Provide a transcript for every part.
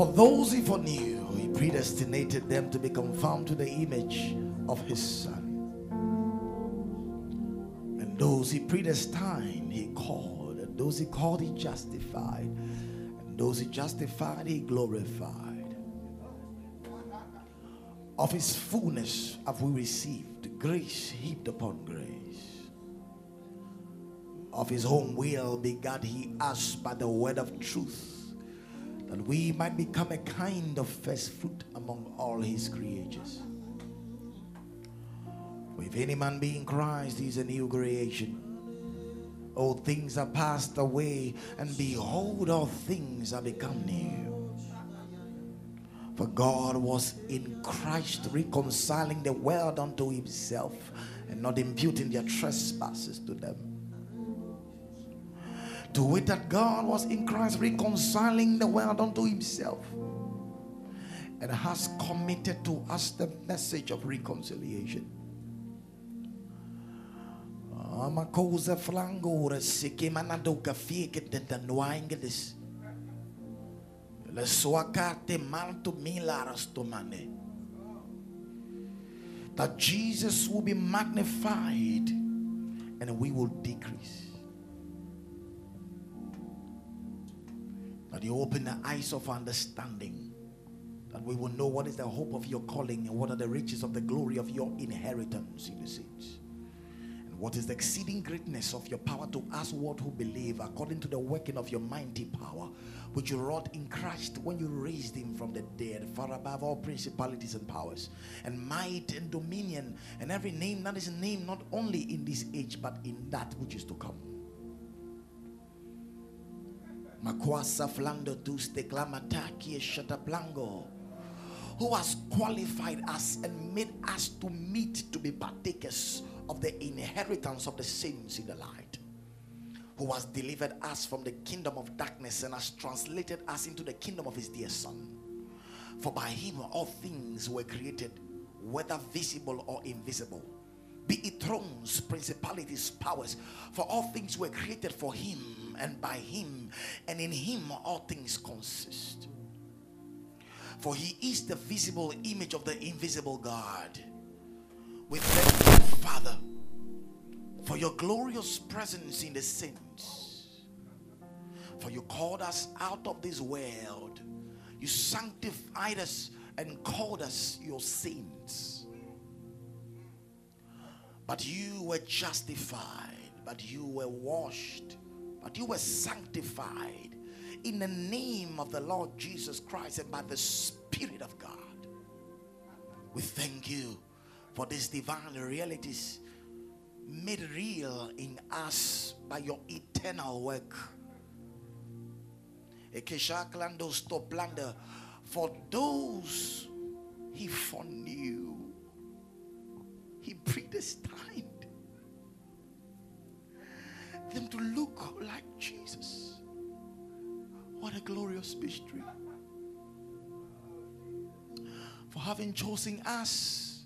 For those he foreknew, he predestinated them to be conformed to the image of his son. And those he predestined, he called. And those he called, he justified. And those he justified, he glorified. Of his fullness have we received grace heaped upon grace. Of his own will begat he us by the word of truth, that we might become a kind of first fruit among all his creatures. For if any man be in Christ, he is a new creation. All things are passed away, and behold, all things are become new. For God was in Christ reconciling the world unto himself and not imputing their trespasses to them. To wit that God was in Christ reconciling the world unto himself and has committed to us the message of reconciliation. Tentanwaingelis. Le. That Jesus will be magnified and we will decrease. That you open the eyes of understanding. That we will know what is the hope of your calling and what are the riches of the glory of your inheritance in the saints. And what is the exceeding greatness of your power to us what who believe according to the working of your mighty power which you wrought in Christ when you raised him from the dead, far above all principalities and powers, and might and dominion, and every name that is named not only in this age but in that which is to come. Makwasa flando tus declamataki shataplango who has qualified us and made us to meet to be partakers of the inheritance of the saints in the light who has delivered us from the kingdom of darkness and has translated us into the kingdom of his dear son. For by him all things were created whether visible or invisible be it thrones principalities powers for all things were created for him and by him and in him all things consist for he is the visible image of the invisible God. with you, Father, for your glorious presence in the saints. For you called us out of this world. You sanctified us and called us your saints. But you were justified, but you were washed, but you were sanctified in the name of the Lord Jesus Christ and by the Spirit of God. We thank you for these divine realities made real in us by your eternal work. For those he foreknew, he predestined them to look like Jesus. What a glorious mystery. For having chosen us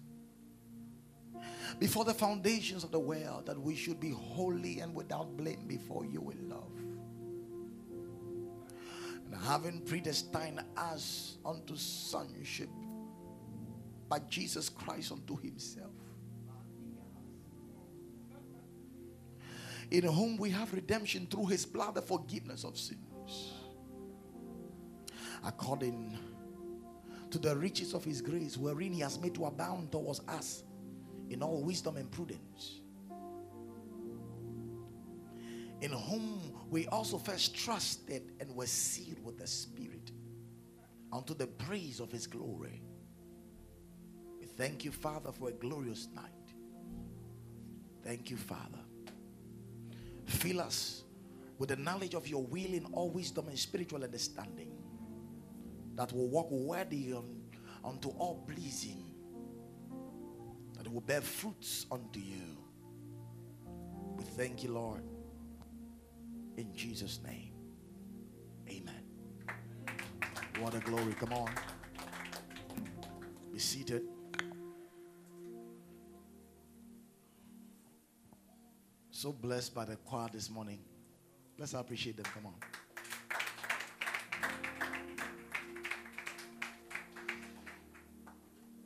before the foundations of the world that we should be holy and without blame before you in love. And having predestined us unto sonship by Jesus Christ unto himself. In whom we have redemption through his blood, the forgiveness of sins according to the riches of his grace, wherein he has made to abound towards us in all wisdom and prudence. In whom we also first trusted and were sealed with the Spirit unto the praise of his glory. We thank you, Father, for a glorious night. Thank you, Father. Fill us with the knowledge of your will in all wisdom and spiritual understanding that will walk worthy unto all pleasing, that will bear fruits unto you. We thank you, Lord, in Jesus' name. Amen. What a glory. Come on. Be seated. So blessed by the choir this morning. Let's appreciate them. Come on.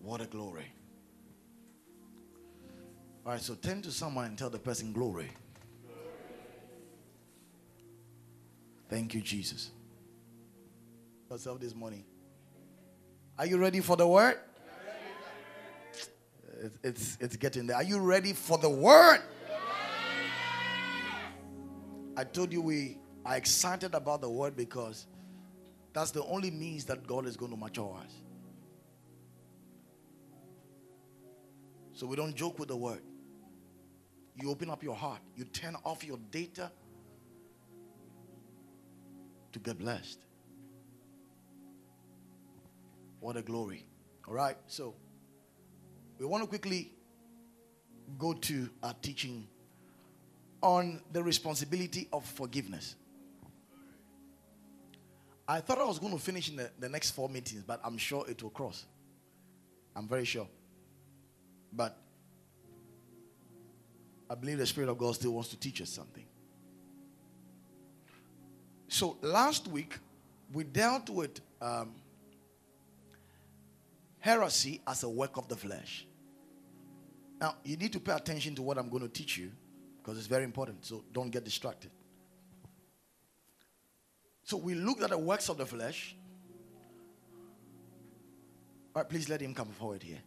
What a glory. All right, so turn to someone and tell the person glory. Thank you, Jesus. Yourself this morning. Are you ready for the word? It's, it's getting there. Are you ready for the word? I told you we are excited about the word because that's the only means that God is going to mature us. So we don't joke with the word. You open up your heart, you turn off your data to get blessed. What a glory. All right, so we want to quickly go to our teaching on the responsibility of forgiveness. I thought I was going to finish in the, the next four meetings, but I'm sure it will cross. I'm very sure. But I believe the Spirit of God still wants to teach us something. So last week, we dealt with um, heresy as a work of the flesh. Now, you need to pay attention to what I'm going to teach you because it's very important. So don't get distracted. So we looked at the works of the flesh. All right, please let him come forward here.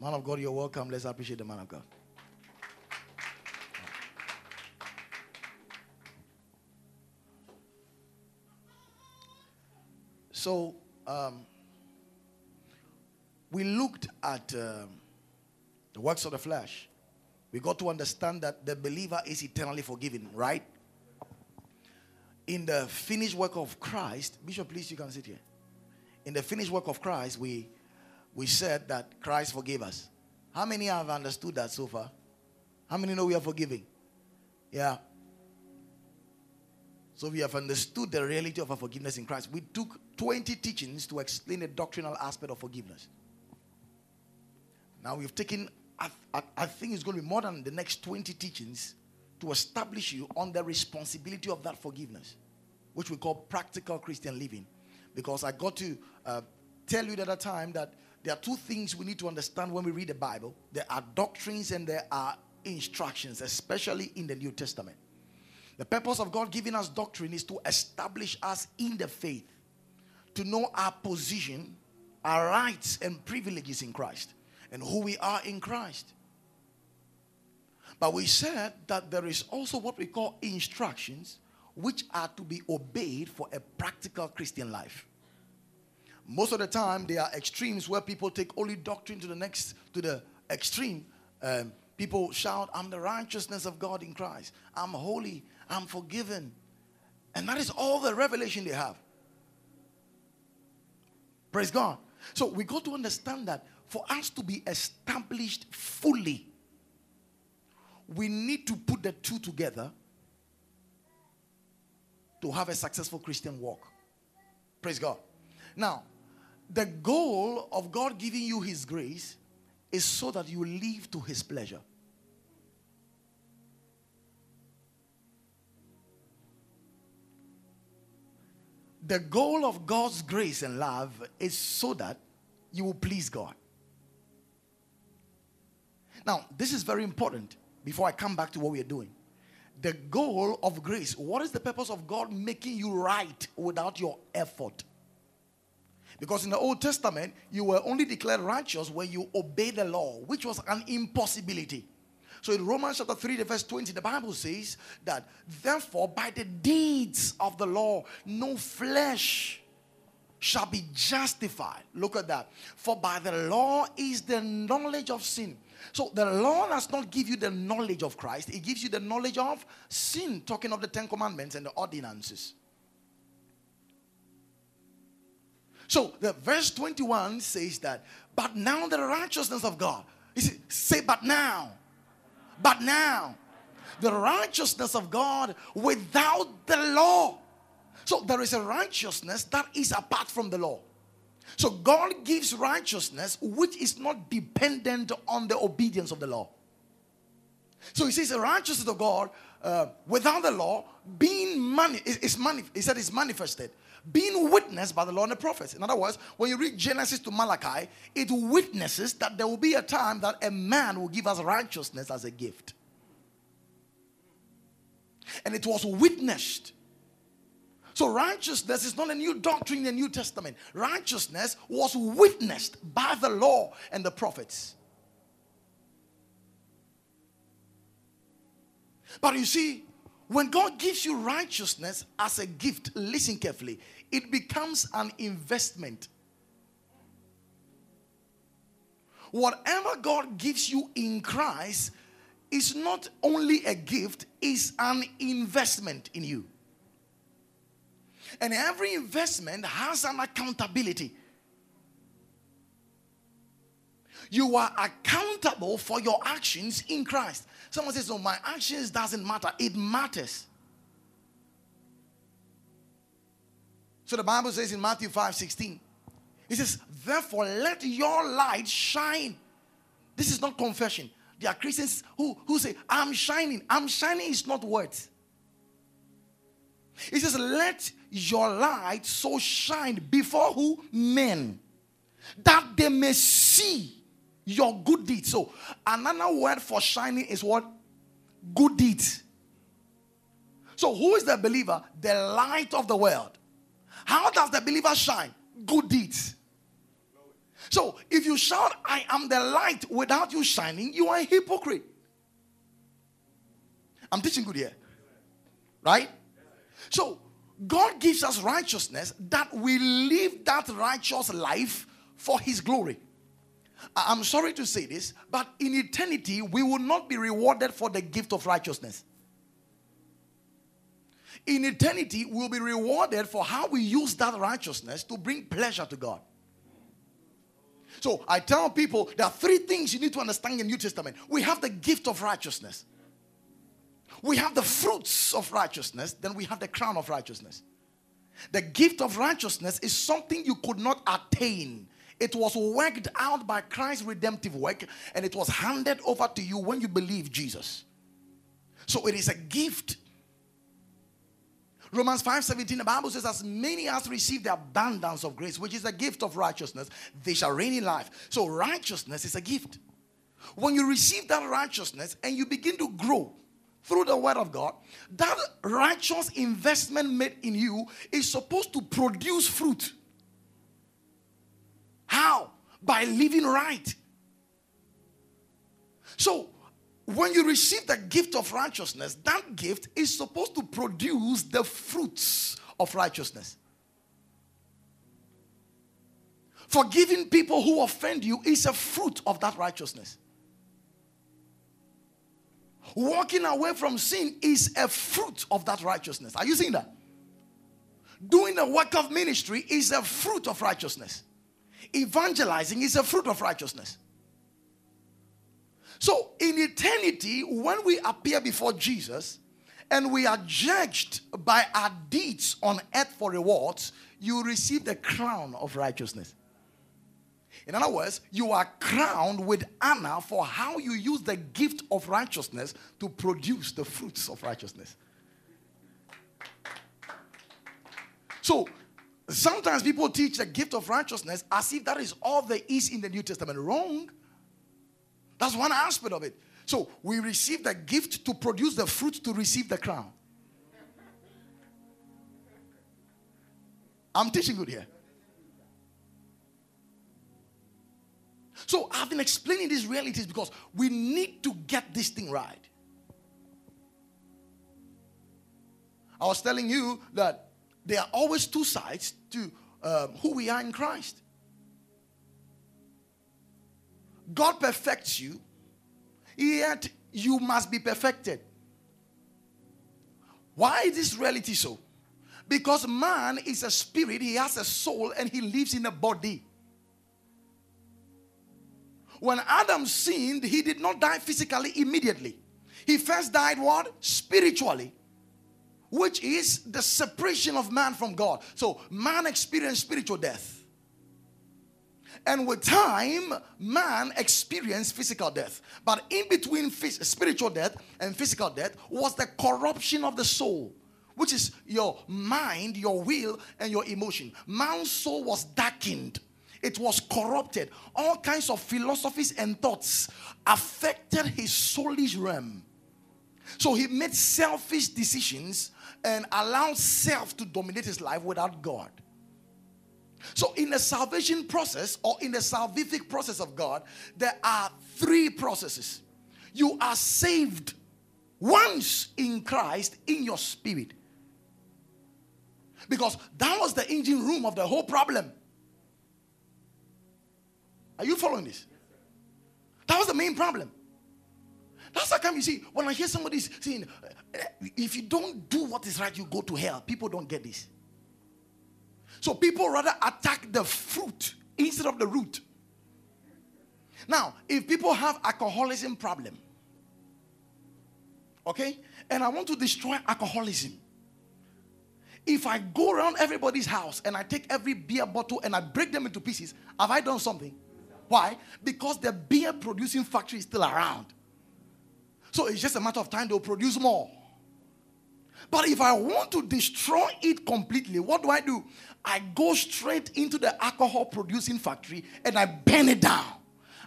Man of God, you're welcome. Let's appreciate the man of God. So, um, we looked at um, the works of the flesh. We got to understand that the believer is eternally forgiven, right? In the finished work of Christ, Bishop, please, you can sit here. In the finished work of Christ, we we said that Christ forgave us. How many have understood that so far? How many know we are forgiving? Yeah. So we have understood the reality of our forgiveness in Christ. We took 20 teachings to explain the doctrinal aspect of forgiveness. Now we've taken, I, I, I, think it's going to be more than the next 20 teachings to establish you on the responsibility of that forgiveness, which we call practical Christian living. Because I got to uh, tell you at a time that there are two things we need to understand when we read the Bible there are doctrines and there are instructions, especially in the New Testament. The purpose of God giving us doctrine is to establish us in the faith, to know our position, our rights, and privileges in Christ, and who we are in Christ. But we said that there is also what we call instructions, which are to be obeyed for a practical Christian life. Most of the time, there are extremes where people take only doctrine to the next, to the extreme. Um, people shout, I'm the righteousness of God in Christ. I'm holy. I'm forgiven. And that is all the revelation they have. Praise God. So we got to understand that for us to be established fully, we need to put the two together to have a successful Christian walk. Praise God. Now, the goal of God giving you His grace is so that you live to His pleasure. The goal of God's grace and love is so that you will please God. Now, this is very important before I come back to what we are doing. The goal of grace, what is the purpose of God making you right without your effort? Because in the Old Testament, you were only declared righteous when you obey the law, which was an impossibility. So in Romans chapter 3, the verse 20, the Bible says that therefore, by the deeds of the law, no flesh shall be justified. Look at that. For by the law is the knowledge of sin. So the law does not give you the knowledge of Christ, it gives you the knowledge of sin, talking of the Ten Commandments and the ordinances. So the verse 21 says that, but now the righteousness of God. Says, say, but now. But now. The righteousness of God without the law. So there is a righteousness that is apart from the law. So God gives righteousness which is not dependent on the obedience of the law. So he says the righteousness of God uh, without the law being mani- is, is he said is manifested being witnessed by the law and the prophets. In other words, when you read Genesis to Malachi, it witnesses that there will be a time that a man will give us righteousness as a gift. And it was witnessed. So, righteousness is not a new doctrine in the New Testament. Righteousness was witnessed by the law and the prophets. But you see, when God gives you righteousness as a gift, listen carefully, it becomes an investment. Whatever God gives you in Christ is not only a gift, it's an investment in you. And every investment has an accountability. You are accountable for your actions in Christ. Someone says, "Oh, my actions doesn't matter." It matters. So the Bible says in Matthew 5 16, it says, Therefore, let your light shine. This is not confession. There are Christians who, who say, I'm shining. I'm shining is not words. It says, Let your light so shine before who? Men. That they may see your good deeds. So, another word for shining is what? Good deeds. So, who is the believer? The light of the world. How does the believer shine? Good deeds. So, if you shout, I am the light without you shining, you are a hypocrite. I'm teaching good here. Right? So, God gives us righteousness that we live that righteous life for His glory. I'm sorry to say this, but in eternity, we will not be rewarded for the gift of righteousness. In eternity, we'll be rewarded for how we use that righteousness to bring pleasure to God. So I tell people there are three things you need to understand in the New Testament. We have the gift of righteousness, we have the fruits of righteousness, then we have the crown of righteousness. The gift of righteousness is something you could not attain it was worked out by Christ's redemptive work and it was handed over to you when you believe Jesus. So it is a gift. Romans 5:17, the Bible says, As many as receive the abundance of grace, which is the gift of righteousness, they shall reign in life. So righteousness is a gift. When you receive that righteousness and you begin to grow through the word of God, that righteous investment made in you is supposed to produce fruit. How? By living right. So, when you receive the gift of righteousness, that gift is supposed to produce the fruits of righteousness. Forgiving people who offend you is a fruit of that righteousness. Walking away from sin is a fruit of that righteousness. Are you seeing that? Doing the work of ministry is a fruit of righteousness. Evangelizing is a fruit of righteousness. So, in eternity, when we appear before Jesus and we are judged by our deeds on earth for rewards, you receive the crown of righteousness. In other words, you are crowned with honor for how you use the gift of righteousness to produce the fruits of righteousness. So, Sometimes people teach the gift of righteousness as if that is all there is in the New Testament. Wrong. That's one aspect of it. So we receive the gift to produce the fruit to receive the crown. I'm teaching good here. So I've been explaining these realities because we need to get this thing right. I was telling you that there are always two sides to um, who we are in Christ. God perfects you, yet you must be perfected. Why is this reality so? Because man is a spirit, he has a soul, and he lives in a body. When Adam sinned, he did not die physically immediately. He first died what? Spiritually which is the separation of man from God. So man experienced spiritual death. And with time, man experienced physical death. But in between spiritual death and physical death was the corruption of the soul, which is your mind, your will, and your emotion. Man's soul was darkened, it was corrupted. All kinds of philosophies and thoughts affected his soulish realm. So he made selfish decisions and allowed self to dominate his life without God. So, in the salvation process or in the salvific process of God, there are three processes. You are saved once in Christ in your spirit. Because that was the engine room of the whole problem. Are you following this? That was the main problem. That's how come you see, when I hear somebody saying, eh, if you don't do what is right, you go to hell. People don't get this. So people rather attack the fruit instead of the root. Now, if people have alcoholism problem, okay, and I want to destroy alcoholism, if I go around everybody's house and I take every beer bottle and I break them into pieces, have I done something? Why? Because the beer producing factory is still around. So it's just a matter of time they'll produce more. But if I want to destroy it completely, what do I do? I go straight into the alcohol producing factory and I burn it down.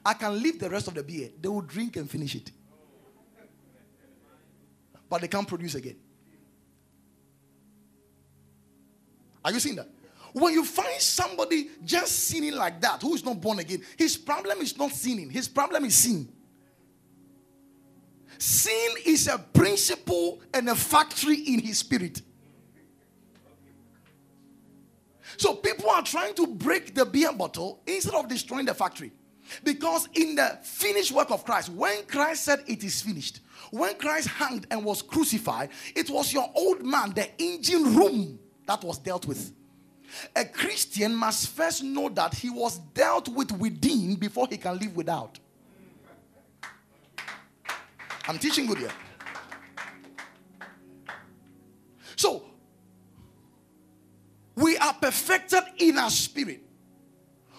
I can leave the rest of the beer. They will drink and finish it. But they can't produce again. Are you seeing that? When you find somebody just sinning like that who is not born again, his problem is not sinning, his problem is sin. Sin is a principle and a factory in his spirit. So people are trying to break the beer bottle instead of destroying the factory. Because in the finished work of Christ, when Christ said it is finished, when Christ hanged and was crucified, it was your old man, the engine room, that was dealt with. A Christian must first know that he was dealt with within before he can live without. I'm teaching good here. So, we are perfected in our spirit.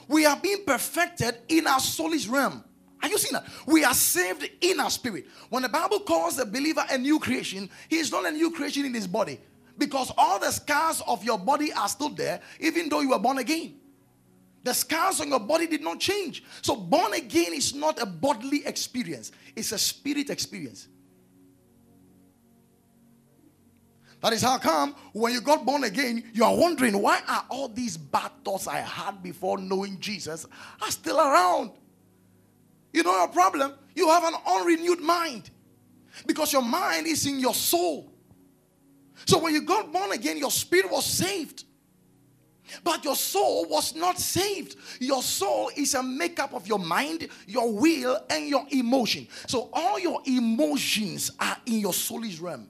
We are being perfected in our soulish realm. Are you seeing that? We are saved in our spirit. When the Bible calls a believer a new creation, he is not a new creation in his body because all the scars of your body are still there, even though you were born again. The scars on your body did not change. So, born again is not a bodily experience, it's a spirit experience. That is how come when you got born again, you are wondering why are all these bad thoughts I had before knowing Jesus are still around? You know your problem? You have an unrenewed mind because your mind is in your soul. So when you got born again, your spirit was saved. But your soul was not saved. Your soul is a makeup of your mind, your will, and your emotion. So all your emotions are in your soulish realm.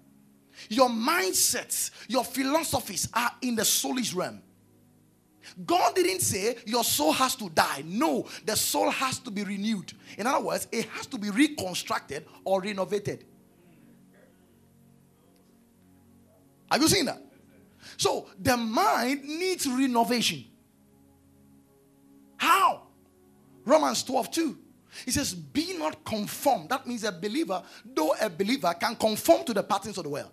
Your mindsets, your philosophies are in the soulish realm. God didn't say your soul has to die. No, the soul has to be renewed. In other words, it has to be reconstructed or renovated. Are you seeing that? So the mind needs renovation. How? Romans 12 2. He says, Be not conformed. That means a believer, though a believer, can conform to the patterns of the world.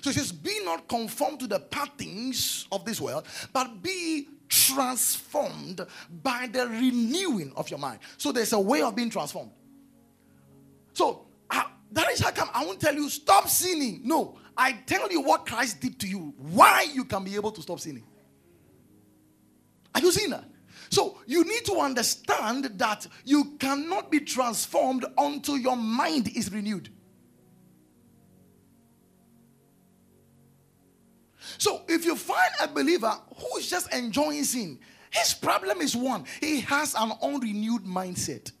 So he says, Be not conformed to the patterns of this world, but be transformed by the renewing of your mind. So there's a way of being transformed. So uh, that is how come I won't tell you stop sinning. No, I tell you what Christ did to you, why you can be able to stop sinning. Are you seeing that? So you need to understand that you cannot be transformed until your mind is renewed. So if you find a believer who is just enjoying sin, his problem is one he has an unrenewed mindset.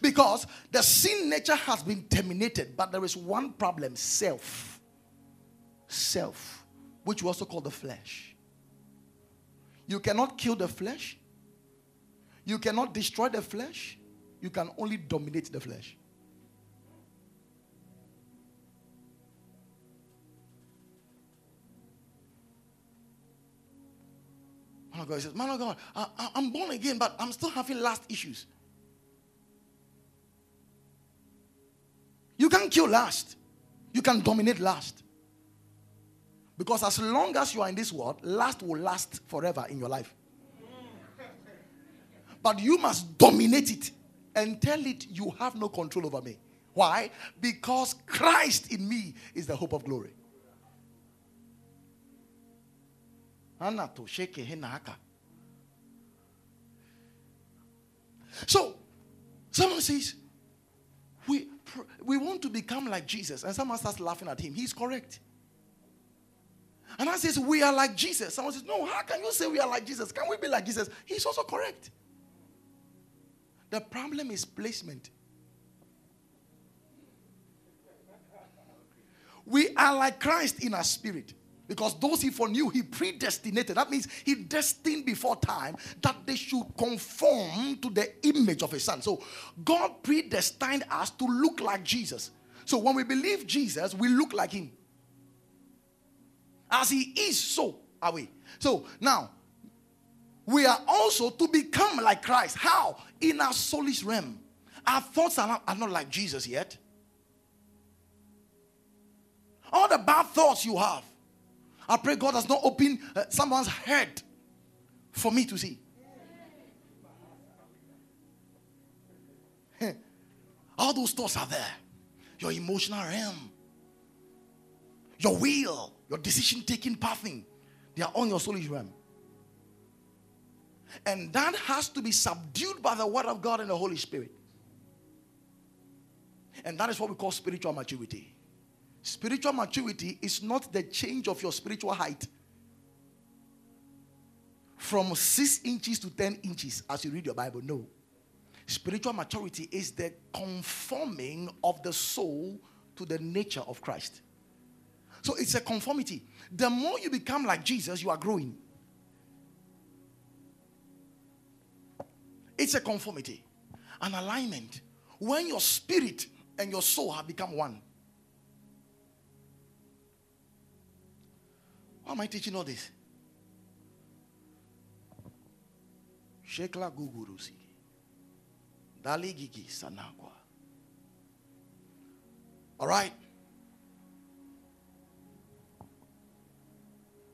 Because the sin nature has been terminated, but there is one problem self. Self, which we also call the flesh. You cannot kill the flesh, you cannot destroy the flesh, you can only dominate the flesh. Man of God says, Man of God, I, am born again, but I'm still having last issues. You can't kill lust. You can dominate last. Because as long as you are in this world, last will last forever in your life. But you must dominate it and tell it you have no control over me. Why? Because Christ in me is the hope of glory. So, someone says, we, we want to become like Jesus. And someone starts laughing at him. He's correct. And I says, we are like Jesus. Someone says, no, how can you say we are like Jesus? Can we be like Jesus? He's also correct. The problem is placement. We are like Christ in our spirit. Because those he foreknew, he predestinated. That means he destined before time that they should conform to the image of his son. So God predestined us to look like Jesus. So when we believe Jesus, we look like him. As he is, so are we. So now, we are also to become like Christ. How? In our soulish realm. Our thoughts are not, are not like Jesus yet. All the bad thoughts you have, I pray God has not opened uh, someone's head for me to see. All those thoughts are there. Your emotional realm, your will, your decision taking pathing, they are on your soulish realm. And that has to be subdued by the word of God and the Holy Spirit. And that is what we call spiritual maturity. Spiritual maturity is not the change of your spiritual height from six inches to 10 inches as you read your Bible. No. Spiritual maturity is the conforming of the soul to the nature of Christ. So it's a conformity. The more you become like Jesus, you are growing. It's a conformity, an alignment. When your spirit and your soul have become one. Why am I teaching all this? Shekla gugurusi. Daligigi sanakwa. All right.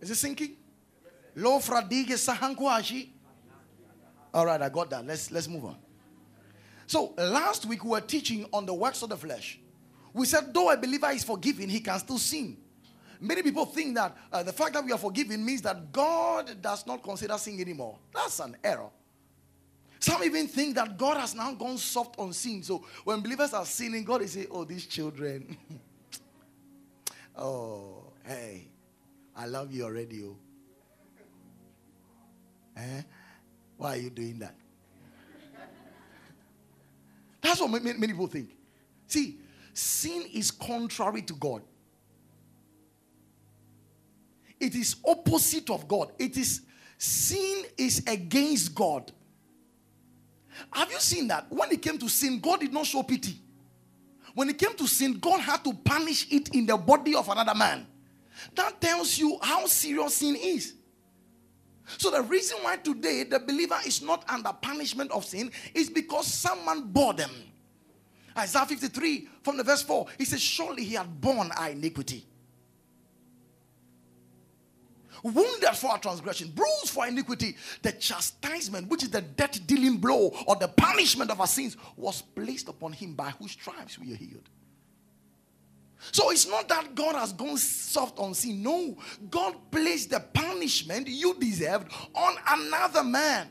Is it sinking? Lo fradige sahankwashi. All right, I got that. Let's let's move on. So last week we were teaching on the works of the flesh. We said though a believer is forgiven, he can still sin. Many people think that uh, the fact that we are forgiven means that God does not consider sin anymore. That's an error. Some even think that God has now gone soft on sin. So when believers are sinning, God is saying, Oh, these children. oh, hey, I love you already. Oh. Eh? Why are you doing that? That's what many, many people think. See, sin is contrary to God. It is opposite of God. It is sin is against God. Have you seen that? When it came to sin, God did not show pity. When it came to sin, God had to punish it in the body of another man. That tells you how serious sin is. So, the reason why today the believer is not under punishment of sin is because someone bore them. Isaiah 53 from the verse 4, he says, Surely he had borne our iniquity wounded for our transgression, bruised for iniquity. The chastisement, which is the death dealing blow or the punishment of our sins, was placed upon him by whose stripes we are healed. So it's not that God has gone soft on sin. No, God placed the punishment you deserved on another man.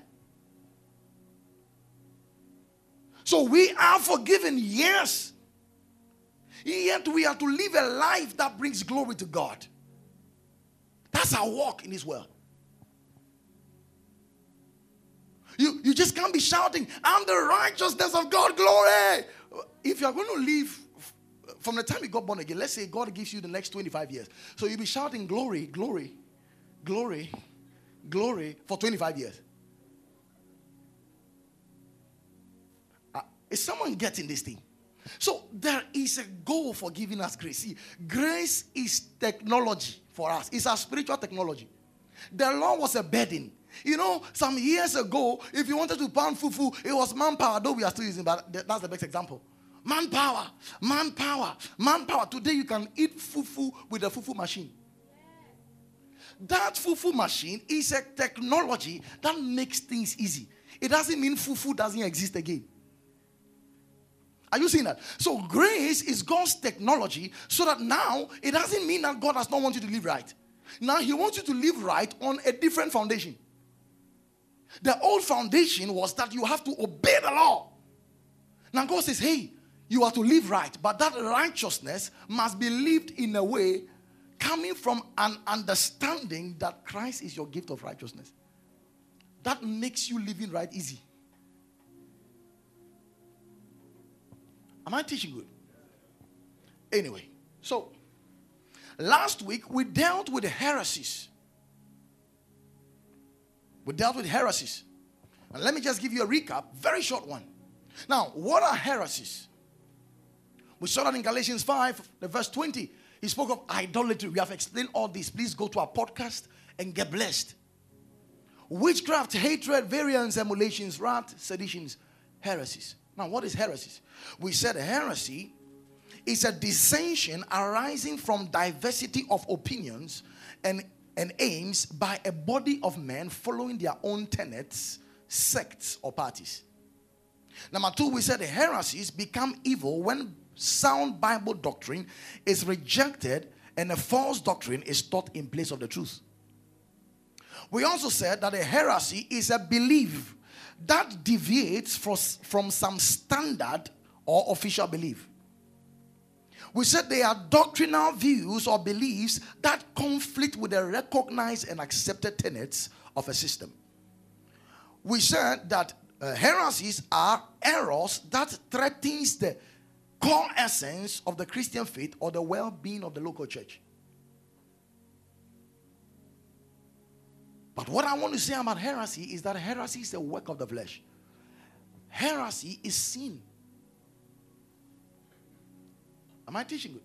So we are forgiven, yes. Yet we are to live a life that brings glory to God. That's our walk in this world. You, you just can't be shouting, I'm the righteousness of God, glory. If you're going to live from the time you got born again, let's say God gives you the next 25 years. So you'll be shouting glory, glory, glory, glory for 25 years. Uh, is someone getting this thing? So there is a goal for giving us grace. See, grace is technology for us. It's a spiritual technology. The law was a burden. You know, some years ago, if you wanted to pound fufu, it was manpower, though we are still using, but that's the best example. Manpower, manpower, manpower. Today you can eat fufu with a fufu machine. That fufu machine is a technology that makes things easy. It doesn't mean fufu doesn't exist again. Are you seeing that? So grace is God's technology so that now it doesn't mean that God does not want you to live right. Now he wants you to live right on a different foundation. The old foundation was that you have to obey the law. Now God says, hey, you are to live right, but that righteousness must be lived in a way coming from an understanding that Christ is your gift of righteousness. That makes you living right easy. Am I teaching good? Anyway, so last week we dealt with heresies. We dealt with heresies. And let me just give you a recap, very short one. Now, what are heresies? We saw that in Galatians 5, the verse 20. He spoke of idolatry. We have explained all this. Please go to our podcast and get blessed. Witchcraft, hatred, variance, emulations, wrath, seditions, heresies. Now, what is heresies? We said heresy is a dissension arising from diversity of opinions and, and aims by a body of men following their own tenets, sects, or parties. Number two, we said heresies become evil when sound Bible doctrine is rejected and a false doctrine is taught in place of the truth. We also said that a heresy is a belief that deviates from some standard or official belief. We said they are doctrinal views or beliefs that conflict with the recognized and accepted tenets of a system. We said that uh, heresies are errors that threatens the core essence of the Christian faith or the well-being of the local church. But what I want to say about heresy is that heresy is a work of the flesh. Heresy is sin. Am I teaching good?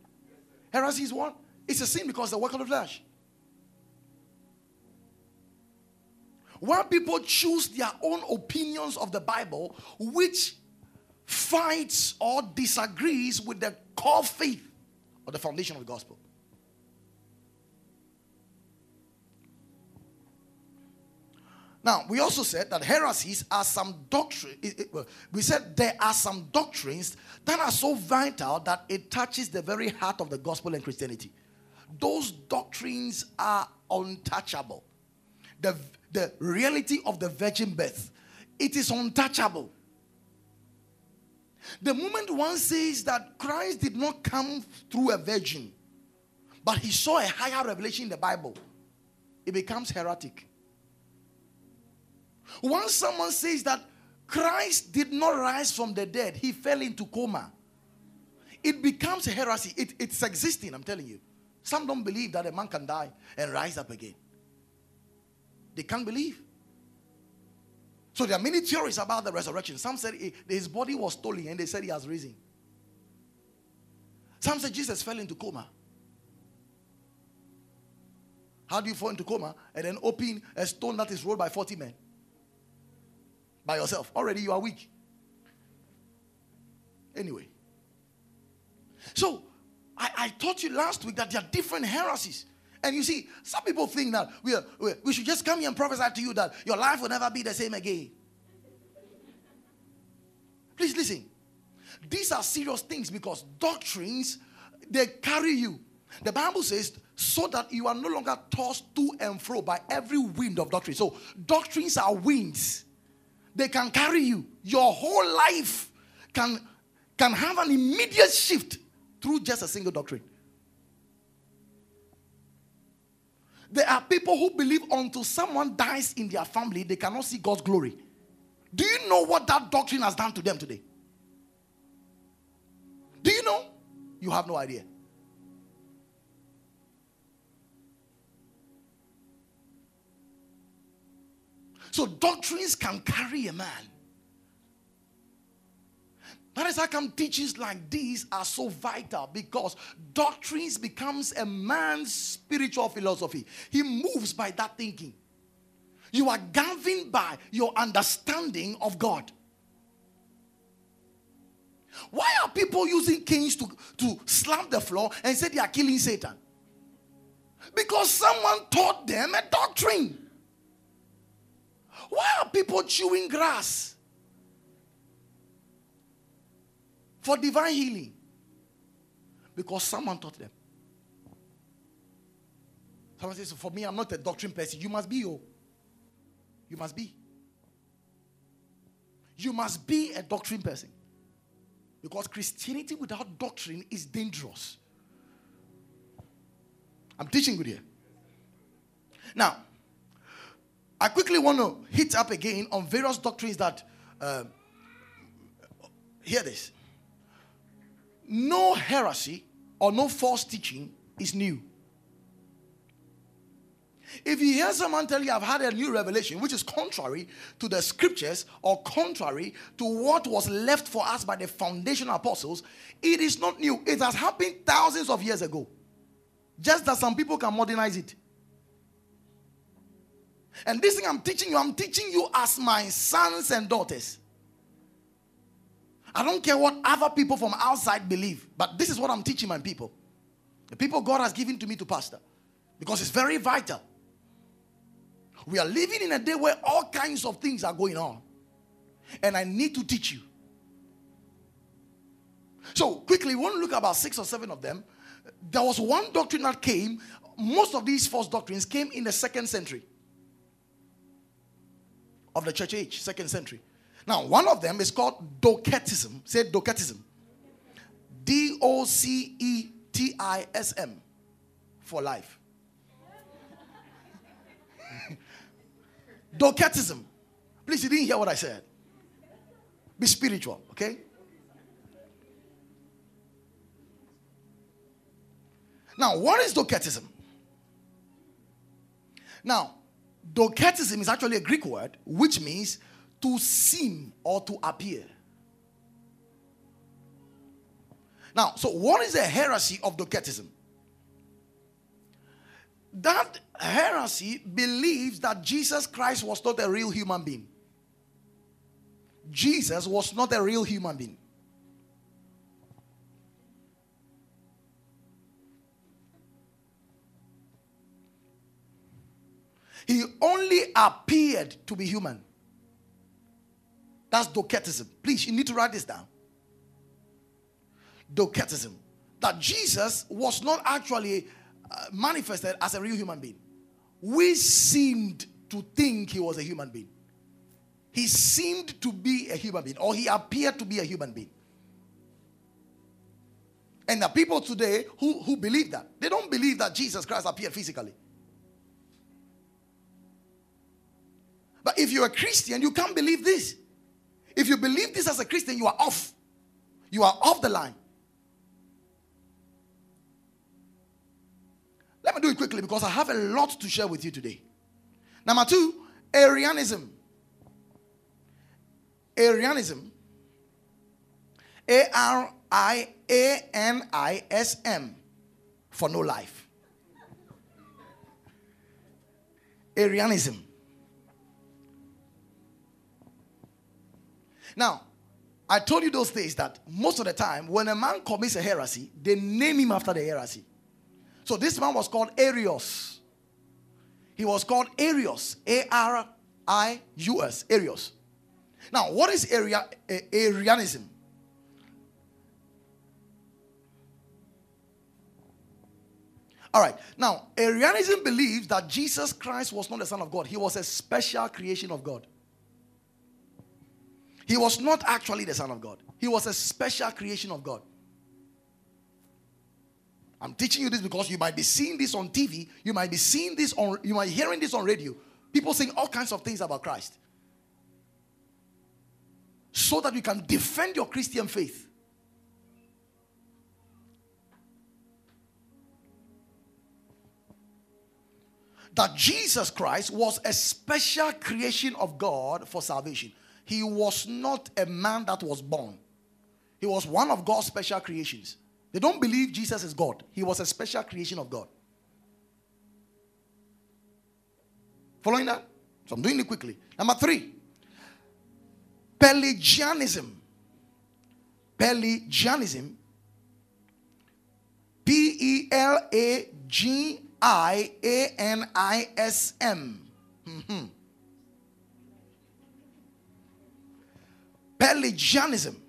Heresy is what? It's a sin because the work of the flesh. When people choose their own opinions of the Bible, which fights or disagrees with the core faith or the foundation of the gospel. Now, we also said that heresies are some doctrine. We said there are some doctrines that are so vital that it touches the very heart of the gospel and Christianity. Those doctrines are untouchable. The, the reality of the virgin birth, it is untouchable. The moment one says that Christ did not come through a virgin, but he saw a higher revelation in the Bible, it becomes heretic. Once someone says that Christ did not rise from the dead, he fell into coma, it becomes a heresy. It, it's existing, I'm telling you. Some don't believe that a man can die and rise up again. They can't believe. So there are many theories about the resurrection. Some said his body was stolen and they said he has risen. Some said Jesus fell into coma. How do you fall into coma and then open a stone that is rolled by 40 men? By yourself. Already you are weak. Anyway. So I, I taught you last week that there are different heresies. And you see, some people think that we, are, we should just come here and prophesy to you that your life will never be the same again. Please listen. These are serious things because doctrines, they carry you. The Bible says, so that you are no longer tossed to and fro by every wind of doctrine. So, doctrines are winds, they can carry you. Your whole life can, can have an immediate shift through just a single doctrine. There are people who believe until someone dies in their family, they cannot see God's glory. Do you know what that doctrine has done to them today? Do you know? You have no idea. So doctrines can carry a man. That is how come teachings like these are so vital because doctrines becomes a man's spiritual philosophy. He moves by that thinking. You are governed by your understanding of God. Why are people using canes to, to slam the floor and say they are killing Satan? Because someone taught them a doctrine. Why are people chewing grass? For divine healing. Because someone taught them. Someone says, For me, I'm not a doctrine person. You must be, oh. You must be. You must be a doctrine person. Because Christianity without doctrine is dangerous. I'm teaching good here. Now, I quickly want to hit up again on various doctrines that. Uh, hear this. No heresy or no false teaching is new. If you hear someone tell you, I've had a new revelation, which is contrary to the scriptures or contrary to what was left for us by the foundational apostles, it is not new. It has happened thousands of years ago. Just that some people can modernize it. And this thing I'm teaching you, I'm teaching you as my sons and daughters. I don't care what other people from outside believe, but this is what I'm teaching my people. The people God has given to me to pastor. Because it's very vital. We are living in a day where all kinds of things are going on. And I need to teach you. So, quickly, we want to look about six or seven of them. There was one doctrine that came, most of these false doctrines came in the second century of the church age, second century. Now, one of them is called Docetism. Say Docetism. D O C E T I S M for life. Docetism. Please, you didn't hear what I said. Be spiritual, okay? Now, what is Docetism? Now, Docetism is actually a Greek word which means to seem or to appear. Now, so what is the heresy of Docetism? That heresy believes that Jesus Christ was not a real human being. Jesus was not a real human being. He only appeared to be human. That's Docetism. Please, you need to write this down. Docetism. That Jesus was not actually uh, manifested as a real human being. We seemed to think he was a human being. He seemed to be a human being, or he appeared to be a human being. And the people today who, who believe that, they don't believe that Jesus Christ appeared physically. But if you're a Christian, you can't believe this. If you believe this as a Christian, you are off. You are off the line. Let me do it quickly because I have a lot to share with you today. Number two, Arianism. Arianism. A R I A N I S M. For no life. Arianism. Now, I told you those days that most of the time, when a man commits a heresy, they name him after the heresy. So this man was called Arius. He was called Arius. A R I U S. Arius. Now, what is Aria, Arianism? All right. Now, Arianism believes that Jesus Christ was not the Son of God, he was a special creation of God. He was not actually the Son of God, he was a special creation of God. I'm teaching you this because you might be seeing this on TV, you might be seeing this on, you might be hearing this on radio. People saying all kinds of things about Christ. So that you can defend your Christian faith. That Jesus Christ was a special creation of God for salvation. He was not a man that was born, he was one of God's special creations. They don't believe Jesus is God. He was a special creation of God. Following that? So I'm doing it quickly. Number three, Pelagianism. Pelagianism. P E L A G I A N I S M. Mm-hmm. Pelagianism.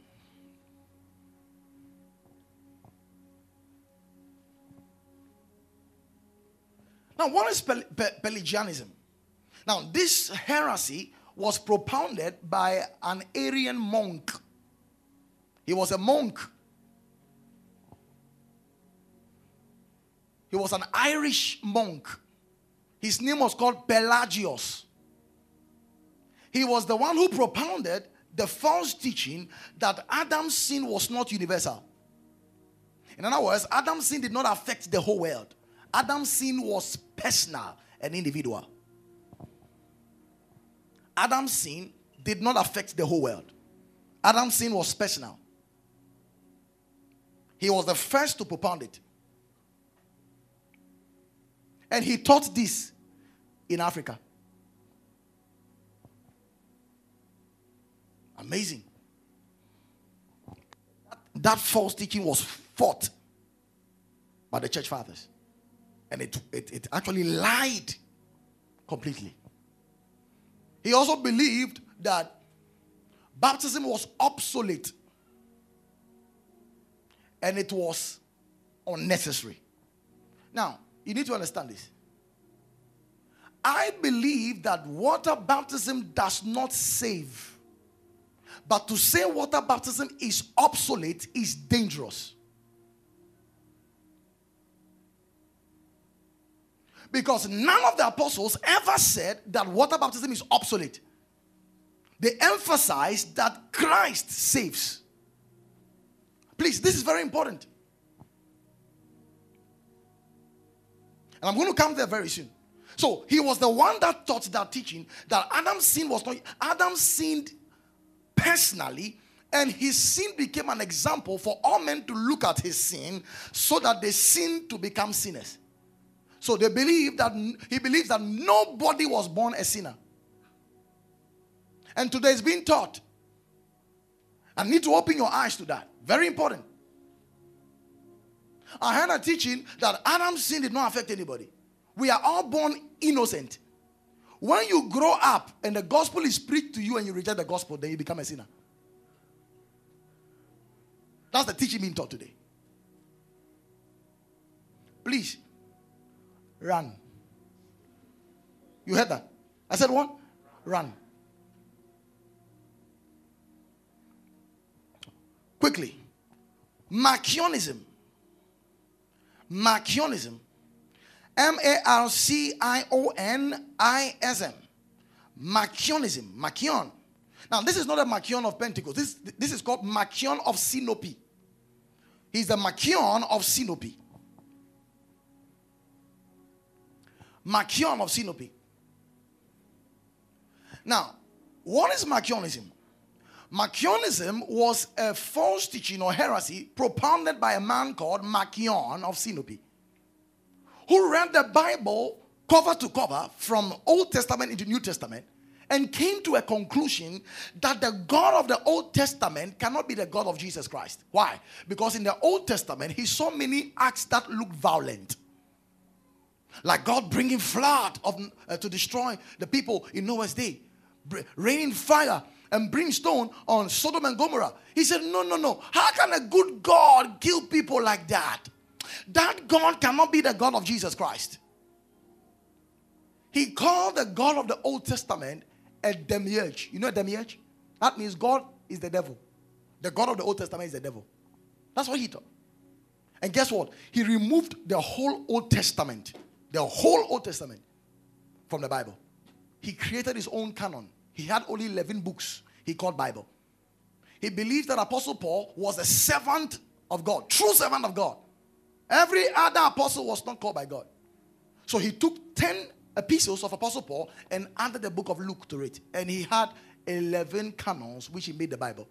Now, what is Pelagianism? Now, this heresy was propounded by an Arian monk. He was a monk. He was an Irish monk. His name was called Pelagius. He was the one who propounded the false teaching that Adam's sin was not universal. In other words, Adam's sin did not affect the whole world. Adam's sin was personal and individual. Adam's sin did not affect the whole world. Adam's sin was personal. He was the first to propound it. And he taught this in Africa. Amazing. That false teaching was fought by the church fathers. And it, it, it actually lied completely. He also believed that baptism was obsolete and it was unnecessary. Now, you need to understand this. I believe that water baptism does not save. But to say water baptism is obsolete is dangerous. Because none of the apostles ever said that water baptism is obsolete. They emphasized that Christ saves. Please, this is very important. And I'm going to come there very soon. So he was the one that taught that teaching that Adam's sin was not, Adam sinned personally, and his sin became an example for all men to look at his sin so that they sin to become sinners. So they believe that he believes that nobody was born a sinner. And today is being taught. I need to open your eyes to that. Very important. I had a teaching that Adam's sin did not affect anybody. We are all born innocent. When you grow up and the gospel is preached to you and you reject the gospel, then you become a sinner. That's the teaching being taught today. Please, Run. You heard that? I said what? Run. Quickly. Marcionism. Marcionism. M A R C I O N I S M. Marcionism. Marcion. Now, this is not a Marcion of Pentecost. This, this is called Marcion of Sinope. He's the Marcion of Sinope. Marcion of Sinope. Now, what is Marcionism? Marcionism was a false teaching or heresy propounded by a man called Marcion of Sinope, who read the Bible cover to cover from Old Testament into New Testament and came to a conclusion that the God of the Old Testament cannot be the God of Jesus Christ. Why? Because in the Old Testament, he saw many acts that looked violent. Like God bringing flood of, uh, to destroy the people in Noah's day, raining fire and brimstone on Sodom and Gomorrah. He said, No, no, no. How can a good God kill people like that? That God cannot be the God of Jesus Christ. He called the God of the Old Testament a demiurge. You know a demiurge? That means God is the devil. The God of the Old Testament is the devil. That's what he taught. And guess what? He removed the whole Old Testament the whole Old Testament from the Bible. He created his own canon. He had only 11 books he called Bible. He believed that Apostle Paul was a servant of God, true servant of God. Every other apostle was not called by God. So he took 10 epistles of Apostle Paul and added the book of Luke to it. And he had 11 canons, which he made the Bible.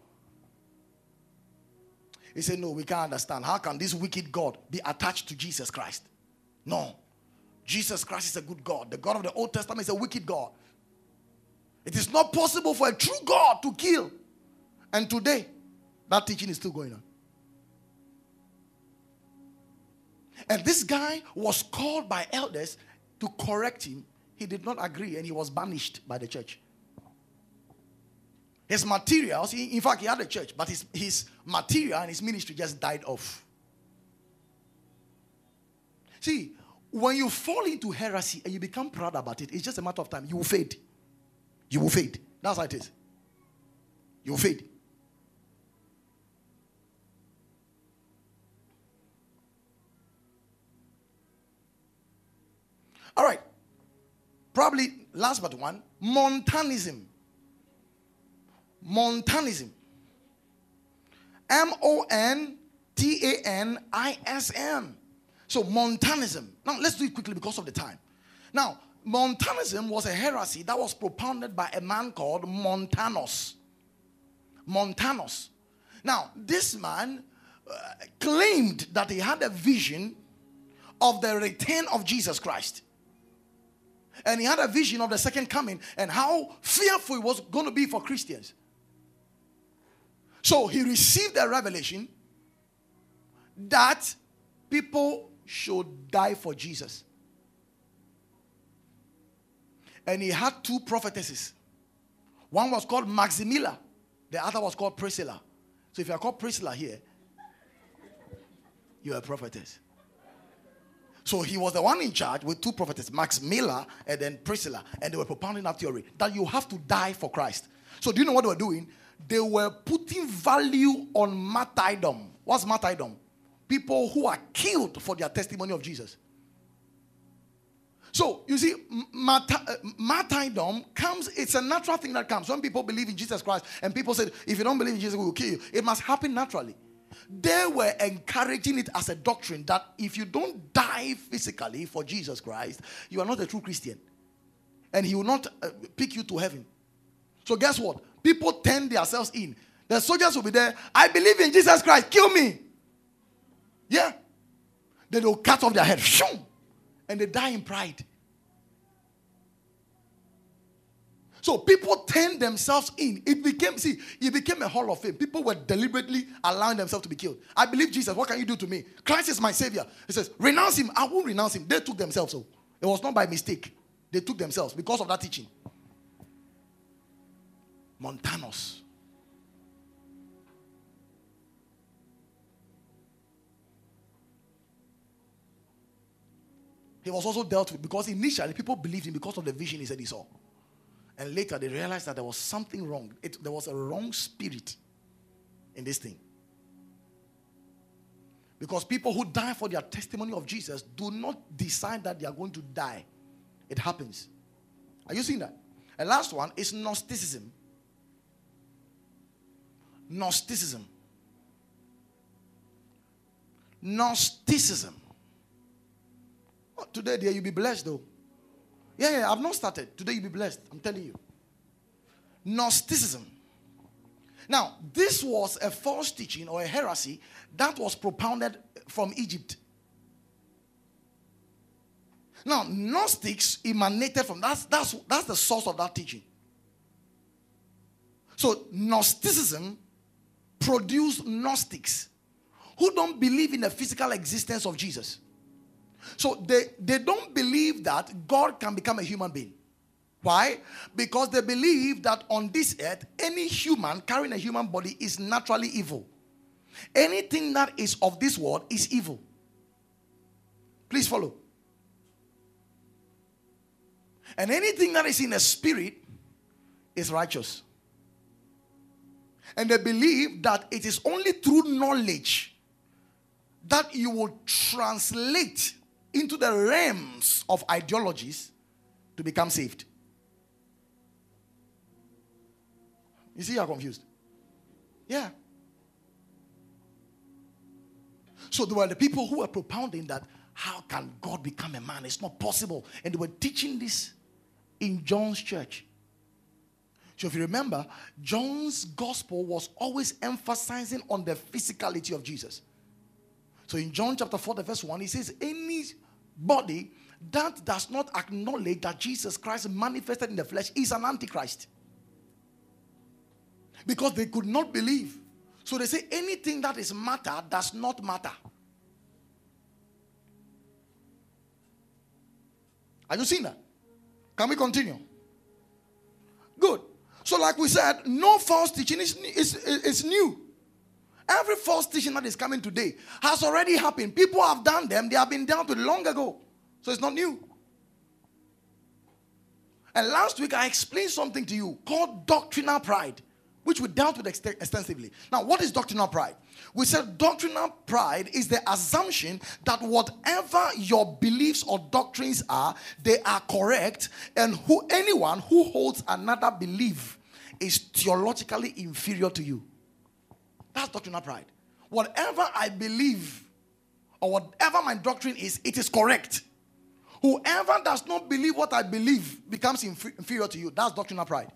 He said, No, we can't understand. How can this wicked God be attached to Jesus Christ? No. Jesus Christ is a good God. The God of the Old Testament is a wicked God. It is not possible for a true God to kill. And today, That teaching is still going on. And this guy was called by elders to correct him. He did not agree and he was banished by the church. His materials, in fact, he had a church, but his, his material and his ministry just died off. See, when you fall into heresy and you become proud about it, it's just a matter of time. You will fade. You will fade. That's how it is. You will fade. All right. Probably last but one, Montanism. Montanism. M O N T A N I S M. So, Montanism. Now, let's do it quickly because of the time. Now, Montanism was a heresy that was propounded by a man called Montanus. Montanus. Now, this man uh, claimed that he had a vision of the return of Jesus Christ. And he had a vision of the second coming and how fearful it was going to be for Christians. So he received a revelation that people should die for Jesus. And he had two prophetesses. One was called Maximilla, the other was called Priscilla. So if you are called Priscilla here, you are a prophetess. So he was the one in charge with two prophetess, Miller and then Priscilla, and they were propounding that theory that you have to die for Christ. So do you know what they were doing? they were putting value on martyrdom. What's martyrdom? People who are killed for their testimony of Jesus. So you see, martyr, uh, martyrdom comes, it's a natural thing that comes. When people believe in Jesus Christ and people said, if you don't believe in Jesus, we will kill you. It must happen naturally. They were encouraging it as a doctrine that if you don't die physically for Jesus Christ, you are not a true Christian. And he will not uh, pick you to heaven. So guess what? people turn themselves in. The soldiers will be there. I believe in Jesus Christ. Kill me. Yeah. Then they'll cut off their head. And they die in pride. So people turned themselves in. It became, see, it became a hall of fame. People were deliberately allowing themselves to be killed. I believe Jesus. What can you do to me? Christ is my savior. He says, renounce him. I won't renounce him. They took themselves. So it was not by mistake. They took themselves because of that teaching. Montanus. He was also dealt with because initially people believed him because of the vision he said he saw. And later they realized that there was something wrong. It, there was a wrong spirit in this thing. Because people who die for their testimony of Jesus do not decide that they are going to die. It happens. Are you seeing that? And last one is Gnosticism. Gnosticism. Gnosticism. Oh, today, dear, you'll be blessed though. Yeah, yeah, I've not started. Today, you'll be blessed. I'm telling you. Gnosticism. Now, this was a false teaching or a heresy that was propounded from Egypt. Now, Gnostics emanated from that's that's that's the source of that teaching. So Gnosticism produced Gnostics who don't believe in the physical existence of Jesus. So they, they don't believe that God can become a human being. Why? Because they believe that on this earth, any human carrying a human body is naturally evil. Anything that is of this world is evil. Please follow. And anything that is in a spirit is righteous. And they believe that it is only through knowledge that you will translate into the realms of ideologies to become saved. You see, you're confused. Yeah. So there were the people who were propounding that how can God become a man? It's not possible. And they were teaching this in John's church. So if you remember, John's gospel was always emphasizing on the physicality of Jesus. So in John chapter 4, the verse 1, he says, Anybody that does not acknowledge that Jesus Christ manifested in the flesh is an antichrist. Because they could not believe. So they say anything that is matter does not matter. Are you seeing that? Can we continue? Good. So, like we said, no false teaching is, is, is new. Every false teaching that is coming today has already happened. People have done them, they have been dealt with long ago. So, it's not new. And last week, I explained something to you called doctrinal pride which we dealt with ext- extensively. Now, what is doctrinal pride? We said doctrinal pride is the assumption that whatever your beliefs or doctrines are, they are correct, and who anyone who holds another belief is theologically inferior to you. That's doctrinal pride. Whatever I believe or whatever my doctrine is, it is correct. Whoever does not believe what I believe becomes inferior to you. That's doctrinal pride.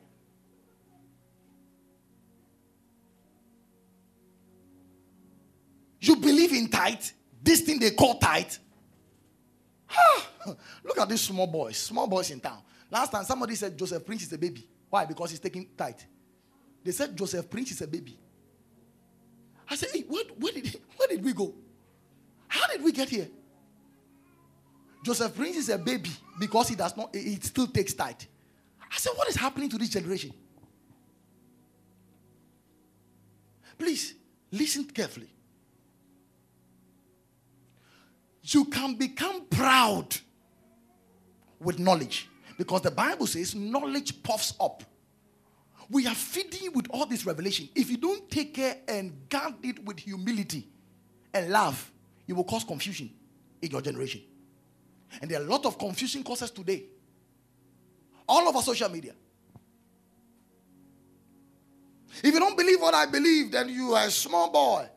You believe in tithe? This thing they call tithe? Ah, look at these small boys, small boys in town. Last time somebody said Joseph Prince is a baby. Why? Because he's taking tithe. They said Joseph Prince is a baby. I said, hey, where, where, did, where did we go? How did we get here? Joseph Prince is a uh, baby because he does not, it still takes tithe. I said, what is happening to this generation? Please listen carefully you can become proud with knowledge because the Bible says knowledge puffs up. We are feeding you with all this revelation. If you don't take care and guard it with humility and love, it will cause confusion in your generation. And there are a lot of confusion causes today. All over social media. If you don't believe what I believe, then you are a small boy.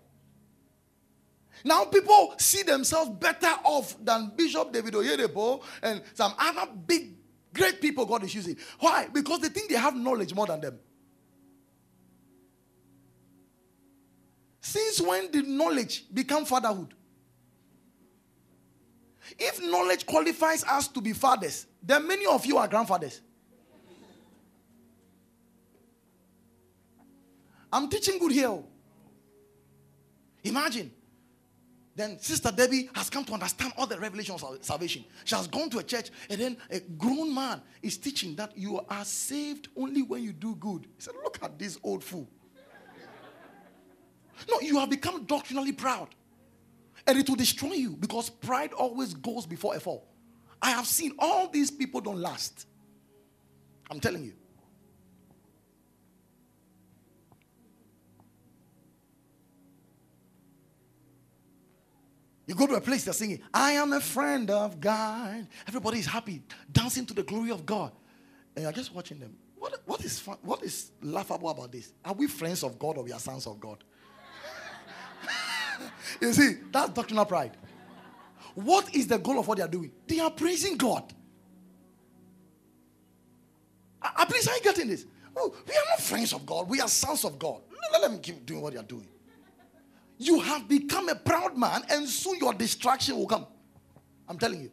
Now people see themselves better off than Bishop David Oyedepo and some other big, great people God is using. Why? Because they think they have knowledge more than them. Since when did knowledge become fatherhood? If knowledge qualifies us to be fathers, then many of you are grandfathers. I'm teaching good here. Imagine then Sister Debbie has come to understand all the revelations of salvation. She has gone to a church, and then a grown man is teaching that you are saved only when you do good. He said, Look at this old fool. no, you have become doctrinally proud. And it will destroy you because pride always goes before a fall. I have seen all these people don't last. I'm telling you. You go to a place, they're singing, I am a friend of God. Everybody is happy, dancing to the glory of God. And you're just watching them. What, what, is fun, what is laughable about this? Are we friends of God or we are sons of God? you see, that's doctrinal pride. What is the goal of what they are doing? They are praising God. Uh, please, are you getting this? Oh, we are not friends of God. We are sons of God. Let them keep doing what they are doing you have become a proud man, and soon your distraction will come. I'm telling you.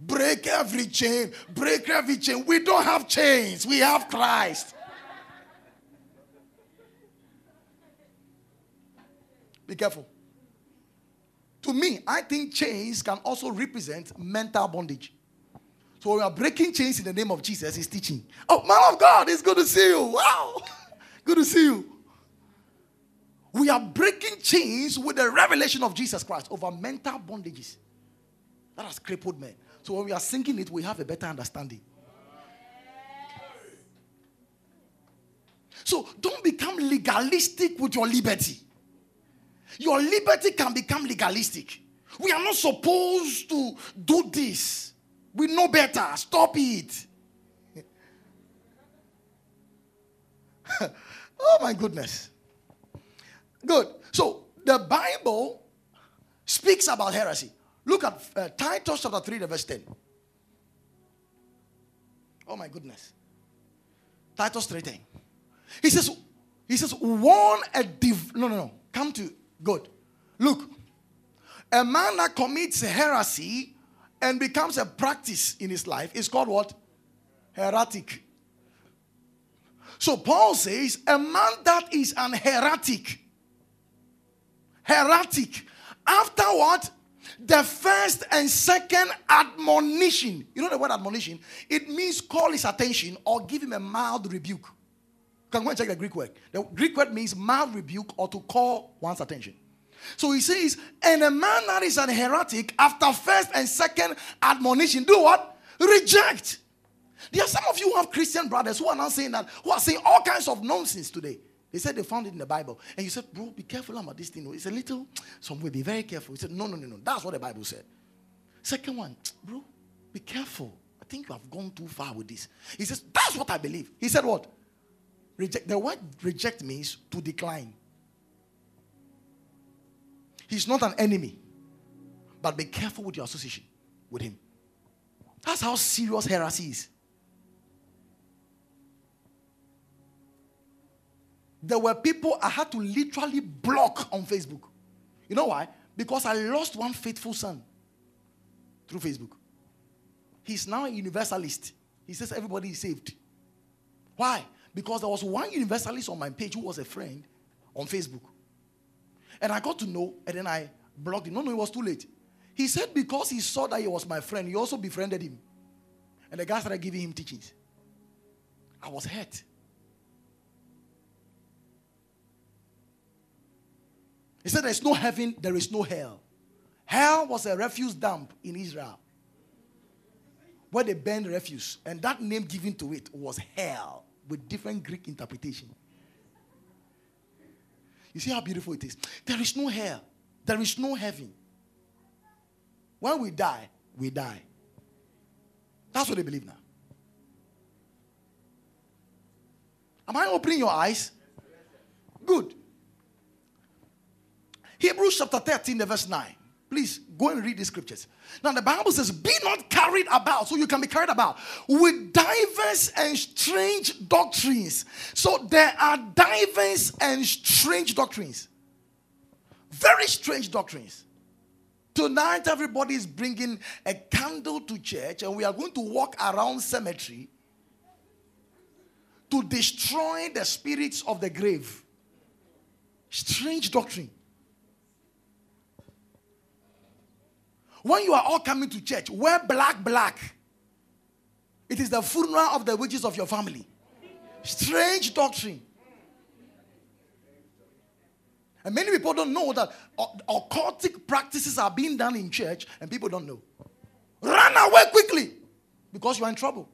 Break every chain, break every chain. We don't have chains, we have Christ. Be careful. To me, I think chains can also represent mental bondage. So we are breaking chains in the name of Jesus. He's teaching. Oh, man of God, it's good to see you. Wow. good to see you. We are breaking chains with the revelation of Jesus Christ over mental bondages that has crippled men. So when we are singing it, we have a better understanding. So don't become legalistic with your liberty. Your liberty can become legalistic. We are not supposed to do this. We know better. Stop it. oh my goodness. Good. So the Bible speaks about heresy. Look at uh, Titus chapter 3, verse 10. Oh my goodness. Titus 3:10. He says, he says, warn a div. No, no, no. Come to good. Look, a man that commits heresy and becomes a practice in his life is called what? Heretic. So Paul says, a man that is an heretic, heretic, after what? The first and second admonition. You know the word admonition? It means call his attention or give him a mild rebuke. You can go and check the Greek word. The Greek word means mild rebuke or to call one's attention. So he says, and a man that is an heretic, after first and second admonition, do what? Reject. There are some of you who have Christian brothers who are not saying that, who are saying all kinds of nonsense today. They said they found it in the Bible. And you said, bro, be careful about this thing. Oh. It's a little, somewhere, be very careful. He said, no, no, no, no. That's what the Bible said. Second one, bro, be careful. I think you have gone too far with this. He says, that's what I believe. He said, what? Reject. The word reject means to decline. He's not an enemy. But be careful with your association with him. That's how serious heresy is. There were people I had to literally block on Facebook. You know why? Because I lost one faithful son through Facebook. He's now a universalist. He says everybody is saved. Why? Because there was one universalist on my page who was a friend on Facebook. And I got to know, and then I blocked him. No, no, it was too late. He said because he saw that he was my friend, he also befriended him. And the guy started giving him teachings. I was hurt. He said there's no heaven, there is no hell. Hell was a refuse dump in Israel where they burned refuse. And that name given to it was hell with different Greek interpretation. You see how beautiful it is? There is no hell, there is no heaven. When we die, we die. That's what they believe now. Am I opening your eyes? Good. Hebrews chapter 13, verse 9. Please go and read the scriptures. Now, the Bible says, Be not carried about, so you can be carried about with diverse and strange doctrines. So, there are diverse and strange doctrines. Very strange doctrines. Tonight, everybody is bringing a candle to church, and we are going to walk around cemetery to destroy the spirits of the grave. Strange doctrine. When you are all coming to church, wear black, black. It is the funeral of the witches of your family. Strange doctrine. And many people don't know that occultic practices are being done in church, and people don't know. Run away quickly because you are in trouble.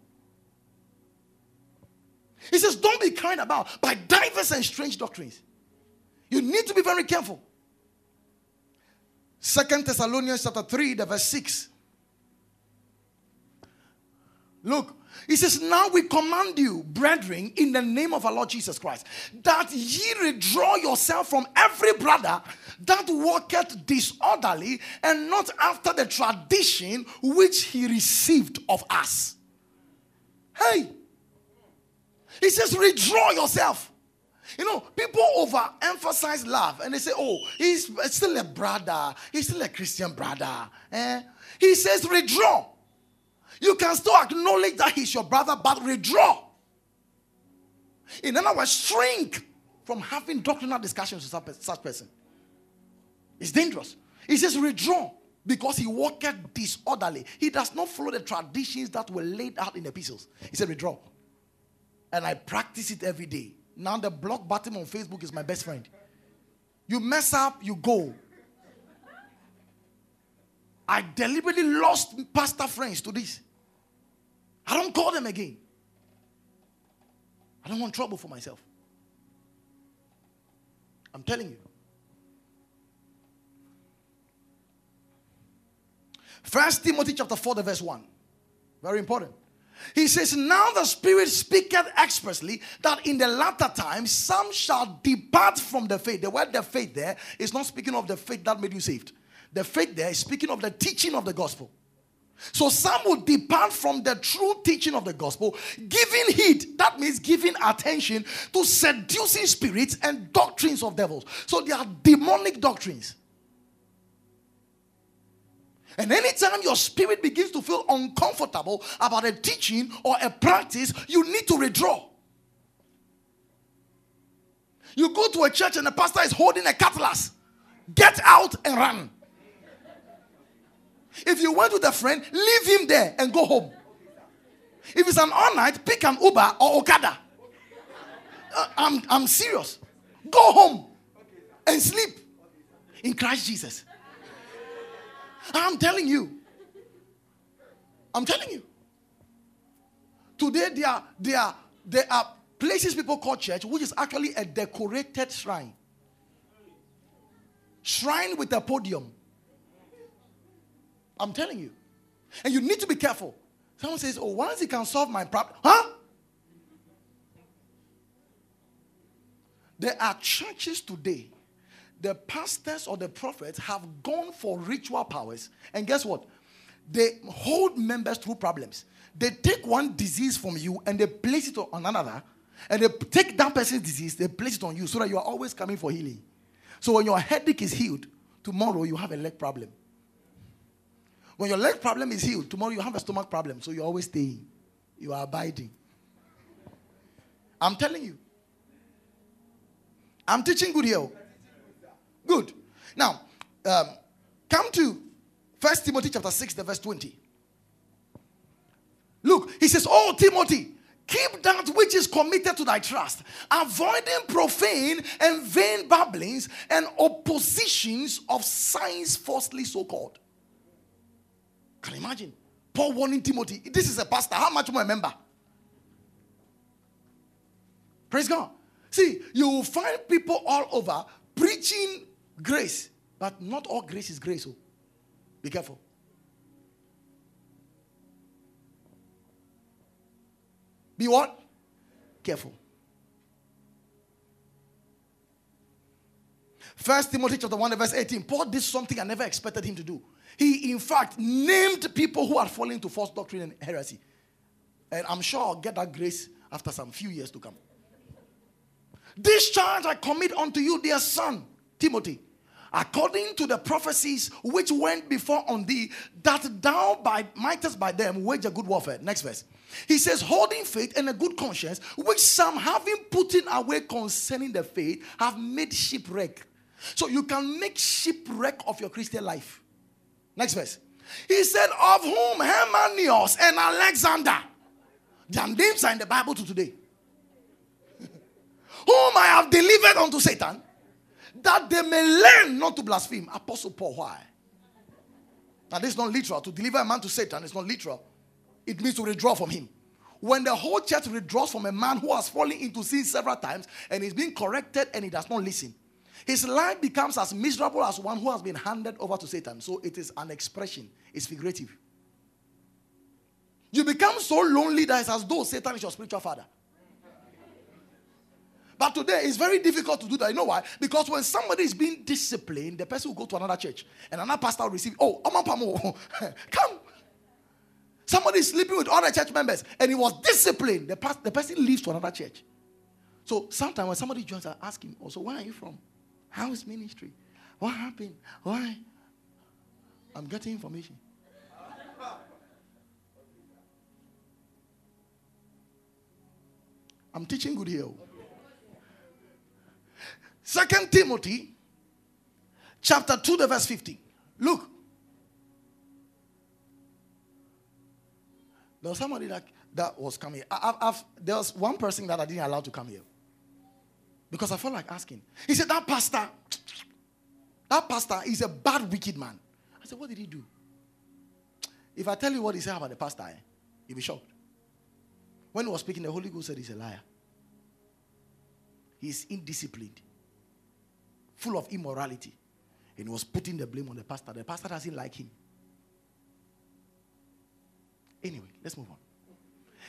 He says, Don't be carried about by diverse and strange doctrines. You need to be very careful. Second Thessalonians chapter 3, the verse 6. Look, he says, Now we command you, brethren, in the name of our Lord Jesus Christ, that ye withdraw yourself from every brother that walketh disorderly and not after the tradition which he received of us. Hey, he says, withdraw yourself. You know, people overemphasize love and they say, oh, he's still a brother. He's still a Christian brother. Eh? He says, withdraw. You can still acknowledge that he's your brother, but withdraw. In other words, shrink from having doctrinal discussions with such person. It's dangerous. He says, withdraw because he walked disorderly. He does not follow the traditions that were laid out in the epistles. He said, withdraw. And I practice it every day. Now the block button on Facebook is my best friend. You mess up, you go. I deliberately lost pastor friends to this. I don't call them again. I don't want trouble for myself. I'm telling you. First Timothy chapter 4, the verse 1. Very important. He says, Now the Spirit speaketh expressly that in the latter times some shall depart from the faith. The word the faith there is not speaking of the faith that made you saved. The faith there is speaking of the teaching of the gospel. So some will depart from the true teaching of the gospel, giving heed. That means giving attention to seducing spirits and doctrines of devils. So they are demonic doctrines. And anytime your spirit begins to feel uncomfortable about a teaching or a practice, you need to withdraw. You go to a church and the pastor is holding a cutlass. Get out and run. If you went with a friend, leave him there and go home. If it's an all night, pick an Uber or Okada. Uh, I'm, I'm serious. Go home and sleep in Christ Jesus. I'm telling you. I'm telling you. Today there are, there are, there are places people call church, which is actually a decorated shrine. Shrine with a podium. I'm telling you. And you need to be careful. Someone says, Oh, once he can solve my problem. Huh? There are churches today. The pastors or the prophets have gone for ritual powers. And guess what? They hold members through problems. They take one disease from you and they place it on another. And they take that person's disease, they place it on you so that you are always coming for healing. So when your headache is healed, tomorrow you have a leg problem. When your leg problem is healed, tomorrow you have a stomach problem. So you're always staying. You are abiding. I'm telling you. I'm teaching good here. Good. Now, um, come to First Timothy chapter 6, the verse 20. Look, he says, Oh, Timothy, keep that which is committed to thy trust, avoiding profane and vain babblings and oppositions of signs falsely so called. Can you imagine? Paul warning Timothy, this is a pastor, how much more a member? Praise God. See, you will find people all over preaching grace, but not all grace is grace. Oh. Be careful. Be what? Careful. First Timothy chapter 1, verse 18. Paul did something I never expected him to do. He, in fact, named people who had fallen into false doctrine and heresy. And I'm sure I'll get that grace after some few years to come. This charge I commit unto you, dear son, Timothy, according to the prophecies which went before on thee, that thou by, mightest by them wage a good warfare. Next verse. He says, holding faith and a good conscience, which some having put in away concerning the faith have made shipwreck. So you can make shipwreck of your Christian life. Next verse. He said, Of whom Hymenaeus and Alexander, their names are in the Bible to today, whom I have delivered unto Satan, that they may learn not to blaspheme. Apostle Paul, why? Now, this is not literal. To deliver a man to Satan is not literal. It means to withdraw from him. When the whole church withdraws from a man who has fallen into sin several times and is being corrected and he does not listen, his life becomes as miserable as one who has been handed over to Satan. So it is an expression, it's figurative. You become so lonely that it's as though Satan is your spiritual father. But today it's very difficult to do that. You know why? Because when somebody is being disciplined, the person will go to another church and another pastor will receive, oh, come. Somebody is sleeping with other church members and he was disciplined. The, past, the person leaves to another church. So sometimes when somebody joins, I ask him, also, where are you from? How is ministry? What happened? Why? I'm getting information. I'm teaching good here. Second Timothy chapter 2, the verse 50. Look. There was somebody that, that was coming. I, I've, there was one person that I didn't allow to come here. Because I felt like asking. He said, That pastor, that pastor is a bad, wicked man. I said, What did he do? If I tell you what he said about the pastor, eh, you'll be shocked. When he was speaking, the Holy Ghost said he's a liar. He's indisciplined, full of immorality. And he was putting the blame on the pastor. The pastor doesn't like him. Anyway, let's move on.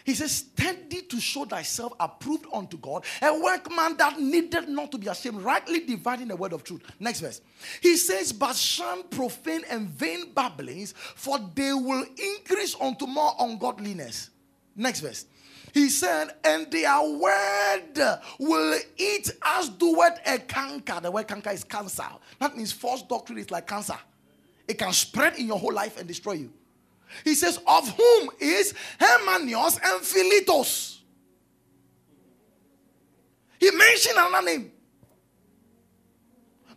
He says, Steady to show thyself approved unto God, a workman that needed not to be ashamed, rightly dividing the word of truth. Next verse. He says, But shun profane and vain babblings, for they will increase unto more ungodliness. Next verse. He said, and their word will eat as doeth a canker. The word canker is cancer. That means false doctrine is like cancer. It can spread in your whole life and destroy you. He says, Of whom is Hymenaeus and Philetus. He mentioned another name.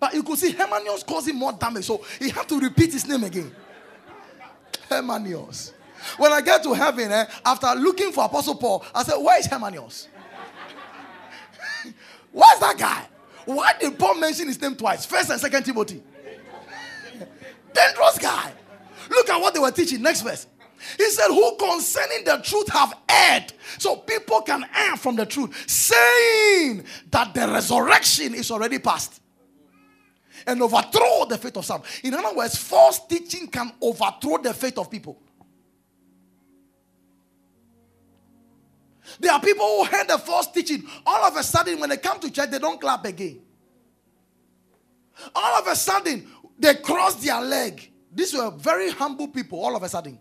But you could see Hymenaeus causing more damage, so he had to repeat his name again. Hymenaeus. When I get to heaven, eh, after looking for Apostle Paul, I said, Where is Hymenaeus? Where's that guy? Why did Paul mention his name twice? First and second Timothy. Dangerous guy. Look at what they were teaching. Next verse. He said, Who concerning the truth have erred. So people can err from the truth, saying that the resurrection is already past and overthrow the faith of some. In other words, false teaching can overthrow the faith of people. There are people who heard the false teaching. All of a sudden, when they come to church, they don't clap again. All of a sudden, they cross their leg. These were very humble people, all of a sudden.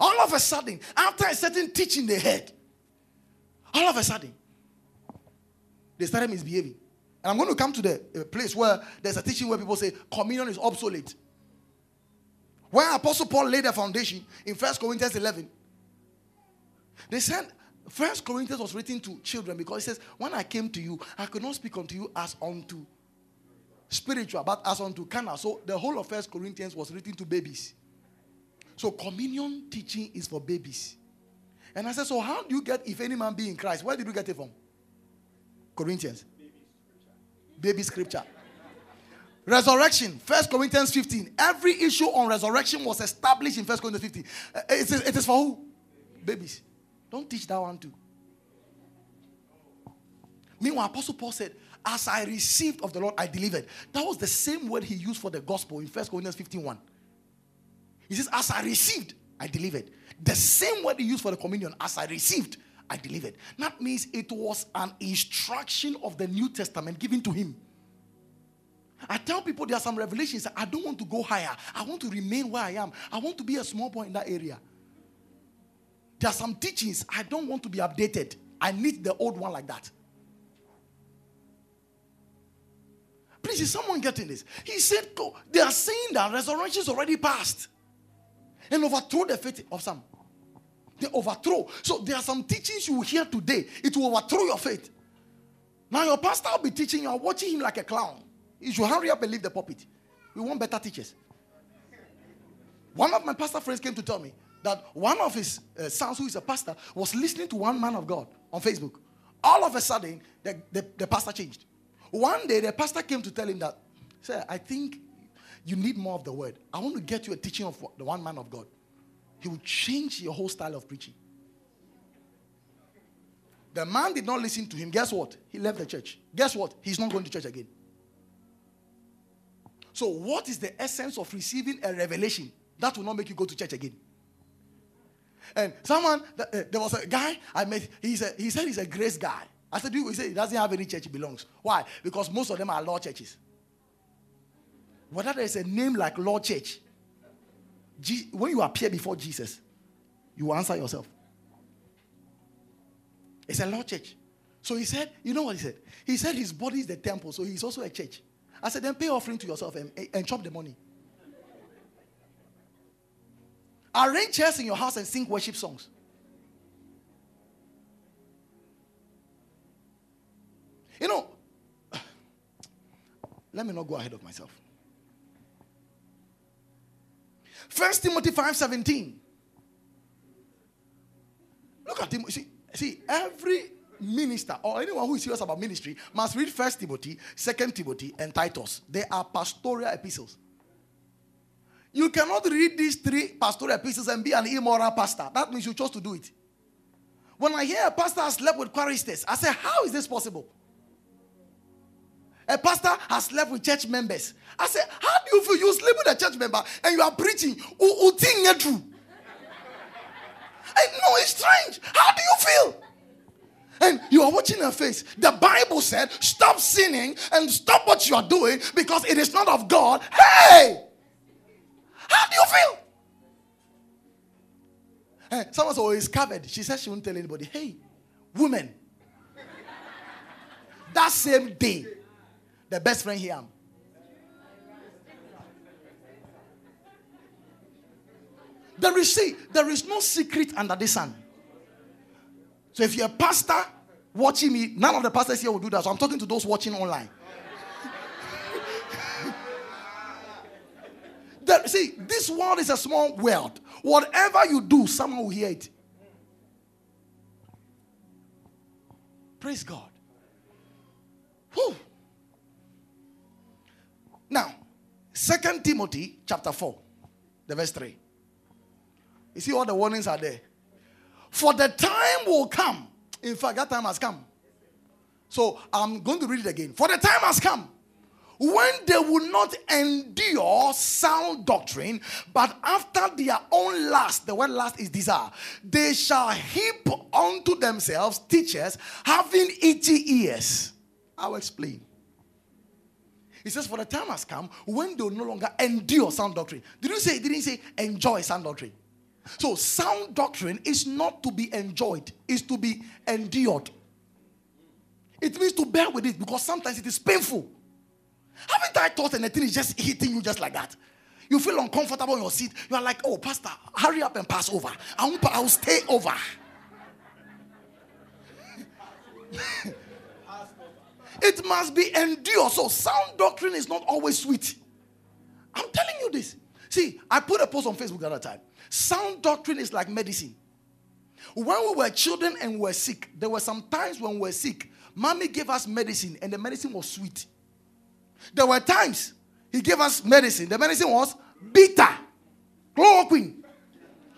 All of a sudden, after a certain teaching they heard, all of a sudden, they started misbehaving. And I'm going to come to the uh, place where there's a teaching where people say communion is obsolete. When Apostle Paul laid the foundation in First Corinthians 11, they said First Corinthians was written to children because it says, When I came to you, I could not speak unto you as unto spiritual, but as unto carnal. So the whole of First Corinthians was written to babies. So communion teaching is for babies. And I said, So how do you get if any man be in Christ? Where did you get it from? Corinthians. Baby scripture. Resurrection, First Corinthians 15. Every issue on resurrection was established in First Corinthians 15. Uh, it is, it is for who? Babies. Don't teach that one too. Meanwhile, Apostle Paul said, As I received of the Lord, I delivered. That was the same word he used for the gospel in First Corinthians 15 1. He says, As I received, I delivered. The same word he used for the communion, as I received, I delivered. That means it was an instruction of the New Testament given to him. I tell people there are some revelations. I don't want to go higher. I want to remain where I am. I want to be a small boy in that area. There are some teachings I don't want to be updated. I need the old one like that. Please, is someone getting this? He said, they are saying that resurrection is already past and overthrow the faith of some. They overthrow. So there are some teachings you will hear today. It will overthrow your faith. Now your pastor will be teaching you, are watching him like a clown. You should hurry up and leave the pulpit. We want better teachers. One of my pastor friends came to tell me that one of his uh, sons, who is a pastor, was listening to one man of God on Facebook. All of a sudden, the, the, the pastor changed. One day, the pastor came to tell him that, Sir, I think you need more of the word. I want to get you a teaching of the one man of God. He will change your whole style of preaching. The man did not listen to him. Guess what? He left the church. Guess what? He's not going to church again. So, what is the essence of receiving a revelation that will not make you go to church again? And someone, uh, there was a guy I met, he's a, he said he's a grace guy. I said, he said he doesn't have any church he belongs. Why? Because most of them are law churches. Whether there is a name like Law Church, when you appear before Jesus, you answer yourself. It's a law church. So he said, you know what he said? He said his body is the temple, so he's also a church. I said, then pay offering to yourself and, and chop the money. Arrange chairs in your house and sing worship songs. You know, let me not go ahead of myself. First Timothy 5:17. Look at him. See, see, every minister or anyone who is serious about ministry must read First Timothy, Second Timothy, and Titus. They are pastoral epistles. You cannot read these three pastoral epistles and be an immoral pastor. That means you chose to do it. When I hear a pastor has slept with choristers, I say, How is this possible? A pastor has slept with church members. I say, How do you feel? You sleep with a church member and you are preaching. true. I know it's strange. How do you feel? And you are watching her face. The Bible said, Stop sinning and stop what you are doing because it is not of God. Hey! How do you feel? Hey, someone said, Oh, it's covered. She said she won't tell anybody. Hey, woman. that same day, the best friend here. There is see, there is no secret under the sun. So if you're a pastor watching me, none of the pastors here will do that. So I'm talking to those watching online. see, this world is a small world. Whatever you do, someone will hear it. Praise God. Whew. Now, Second Timothy chapter 4, the verse 3. You see, all the warnings are there. For the time will come. In fact, that time has come. So I'm going to read it again. For the time has come when they will not endure sound doctrine, but after their own lust, the word lust is desire, they shall heap unto themselves teachers having itchy ears. I'll explain. He says, For the time has come when they will no longer endure sound doctrine. Did you say, didn't say enjoy sound doctrine? So, sound doctrine is not to be enjoyed, it's to be endured. It means to bear with it because sometimes it is painful. Haven't I thought anything is just hitting you just like that? You feel uncomfortable in your seat. You are like, oh, Pastor, hurry up and pass over. I won't, I'll stay over. it must be endured. So, sound doctrine is not always sweet. I'm telling you this. See, I put a post on Facebook the other time. Sound doctrine is like medicine. When we were children and we were sick, there were some times when we were sick. Mommy gave us medicine and the medicine was sweet. There were times he gave us medicine. The medicine was bitter. Chloroquine.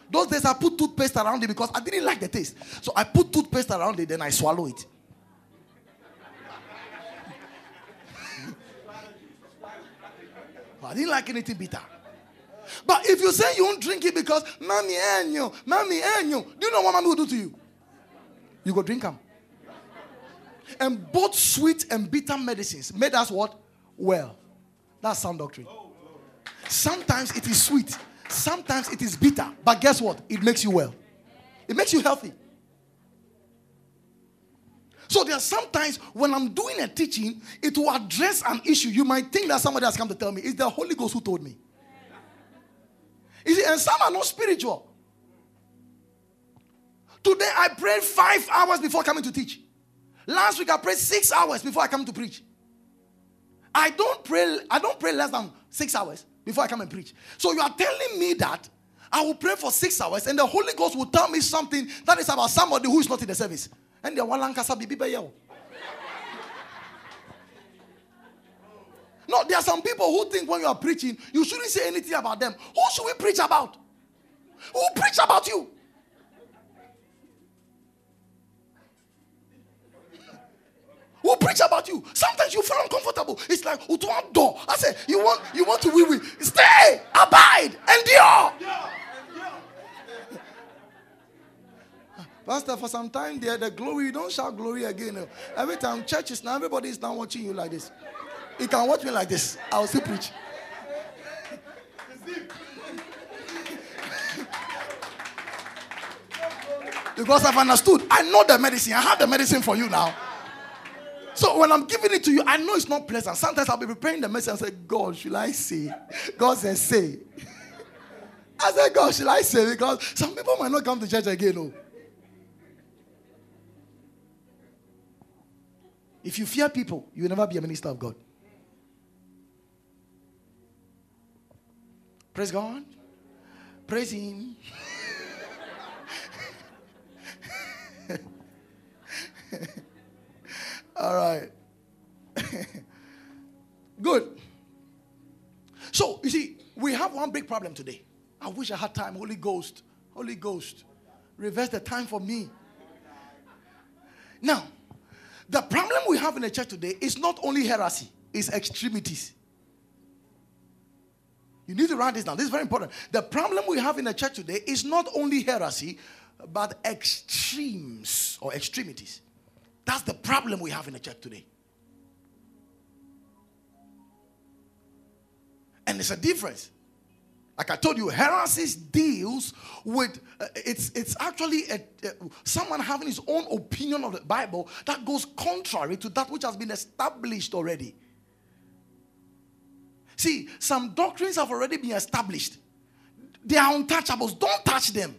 Those days I put toothpaste around it because I didn't like the taste. So I put toothpaste around it, then I swallow it. I didn't like anything bitter. But if you say you won't drink it because mommy eh, and you, mommy eh, and you, do you know what mommy will do to you? You go drink them. And both sweet and bitter medicines made us what? Well. That's sound doctrine. Sometimes it is sweet, sometimes it is bitter. But guess what? It makes you well, it makes you healthy. So there are sometimes when I'm doing a teaching, it will address an issue. You might think that somebody has come to tell me. It's the Holy Ghost who told me. You see, and some are not spiritual. Today I prayed five hours before coming to teach. Last week I prayed six hours before I come to preach. I don't pray, I don't pray less than six hours before I come and preach. So you are telling me that I will pray for six hours and the Holy Ghost will tell me something that is about somebody who is not in the service. And the one No, there are some people who think when you are preaching, you shouldn't say anything about them. Who should we preach about? Who preach about you? Who preach about you? Sometimes you feel uncomfortable. It's like one door. I say, you want you want to wee wee. Stay, abide, endure. Pastor, for some time there, the glory, you don't shout glory again. Every time churches now, everybody is now watching you like this. You can watch me like this. I will still preach. because I've understood. I know the medicine. I have the medicine for you now. So when I'm giving it to you, I know it's not pleasant. Sometimes I'll be preparing the message and say, God, should I say? God says, say. I said, God, should I say? Because some people might not come to church again. Oh. If you fear people, you will never be a minister of God. Praise God. Praise Him. All right. Good. So, you see, we have one big problem today. I wish I had time. Holy Ghost, Holy Ghost, reverse the time for me. Now, the problem we have in the church today is not only heresy, it's extremities. You need to write this down. This is very important. The problem we have in the church today is not only heresy, but extremes or extremities. That's the problem we have in the church today. And it's a difference. Like I told you, heresy deals with uh, it's it's actually a, uh, someone having his own opinion of the Bible that goes contrary to that which has been established already. See, some doctrines have already been established. They are untouchables. Don't touch them.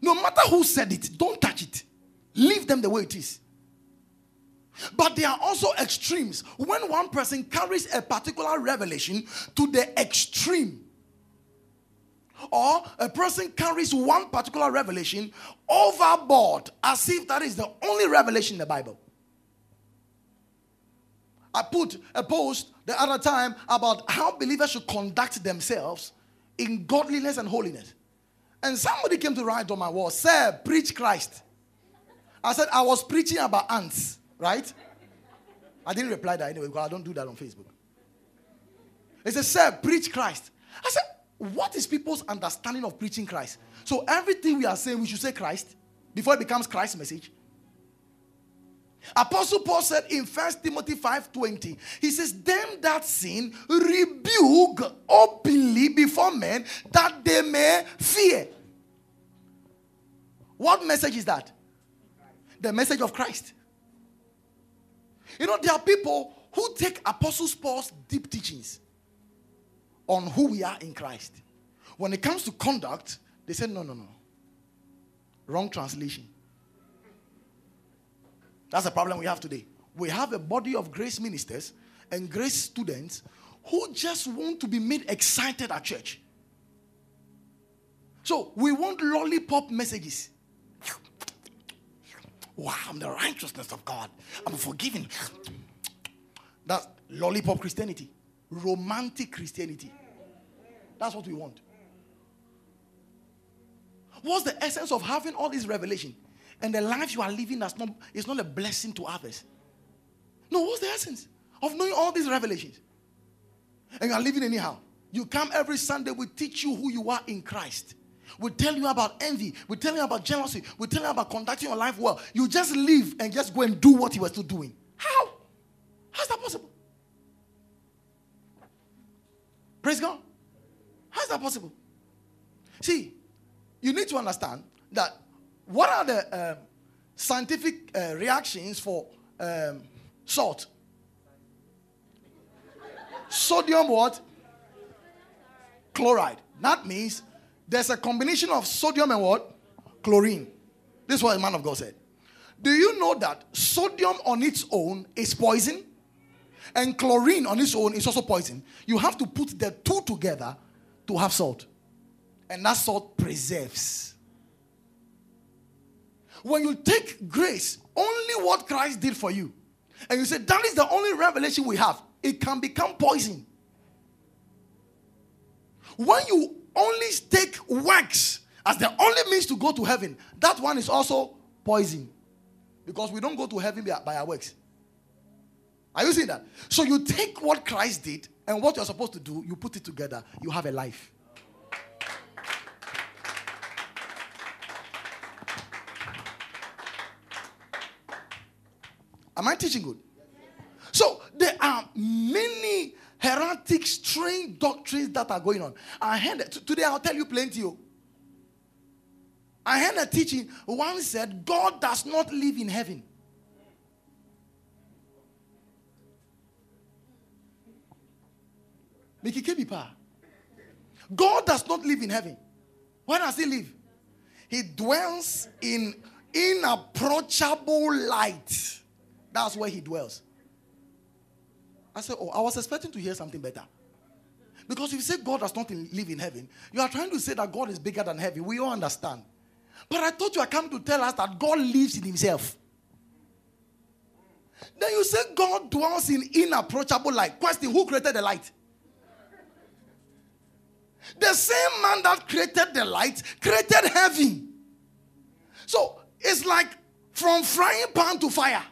No matter who said it, don't touch it. Leave them the way it is. But there are also extremes. When one person carries a particular revelation to the extreme, or a person carries one particular revelation overboard as if that is the only revelation in the Bible. I put a post the other time about how believers should conduct themselves in godliness and holiness. And somebody came to write on my wall, Sir, preach Christ. I said, I was preaching about ants, right? I didn't reply that anyway because I don't do that on Facebook. He said, Sir, preach Christ. I said, What is people's understanding of preaching Christ? So everything we are saying, we should say Christ before it becomes Christ's message. Apostle Paul said in First Timothy 5:20, he says, Them that sin rebuke openly before men that they may fear. What message is that? The message of Christ. You know, there are people who take Apostle Paul's deep teachings on who we are in Christ. When it comes to conduct, they say, no, no, no. Wrong translation. That's the problem we have today. We have a body of grace ministers and grace students who just want to be made excited at church. So we want lollipop messages. Wow, I'm the righteousness of God. I'm forgiven. That's lollipop Christianity, romantic Christianity. That's what we want. What's the essence of having all this revelation? And the life you are living not, is not a blessing to others. No, what's the essence of knowing all these revelations? And you are living anyhow. You come every Sunday, we teach you who you are in Christ. We tell you about envy. We tell you about jealousy. We tell you about conducting your life well. You just live and just go and do what you were still doing. How? How's that possible? Praise God. How's that possible? See, you need to understand that what are the um, scientific uh, reactions for um, salt? Sodium what? Chloride. That means there's a combination of sodium and what? Chlorine. This is what man of God said. Do you know that sodium on its own is poison? And chlorine on its own is also poison. You have to put the two together to have salt. And that salt preserves. When you take grace, only what Christ did for you, and you say, that is the only revelation we have, it can become poison. When you only take works as the only means to go to heaven, that one is also poison. Because we don't go to heaven by our works. Are you seeing that? So you take what Christ did and what you're supposed to do, you put it together, you have a life. Am I teaching good? So there are many heretic, strange doctrines that are going on. I heard today. I'll tell you plenty. Oh. I heard a teaching. One said God does not live in heaven. God does not live in heaven. Where does he live? He dwells in inapproachable light. That's where he dwells. I said, Oh, I was expecting to hear something better. Because if you say God does not live in heaven, you are trying to say that God is bigger than heaven. We all understand. But I thought you are coming to tell us that God lives in himself. Then you say God dwells in inapproachable light. Question Who created the light? The same man that created the light created heaven. So it's like from frying pan to fire.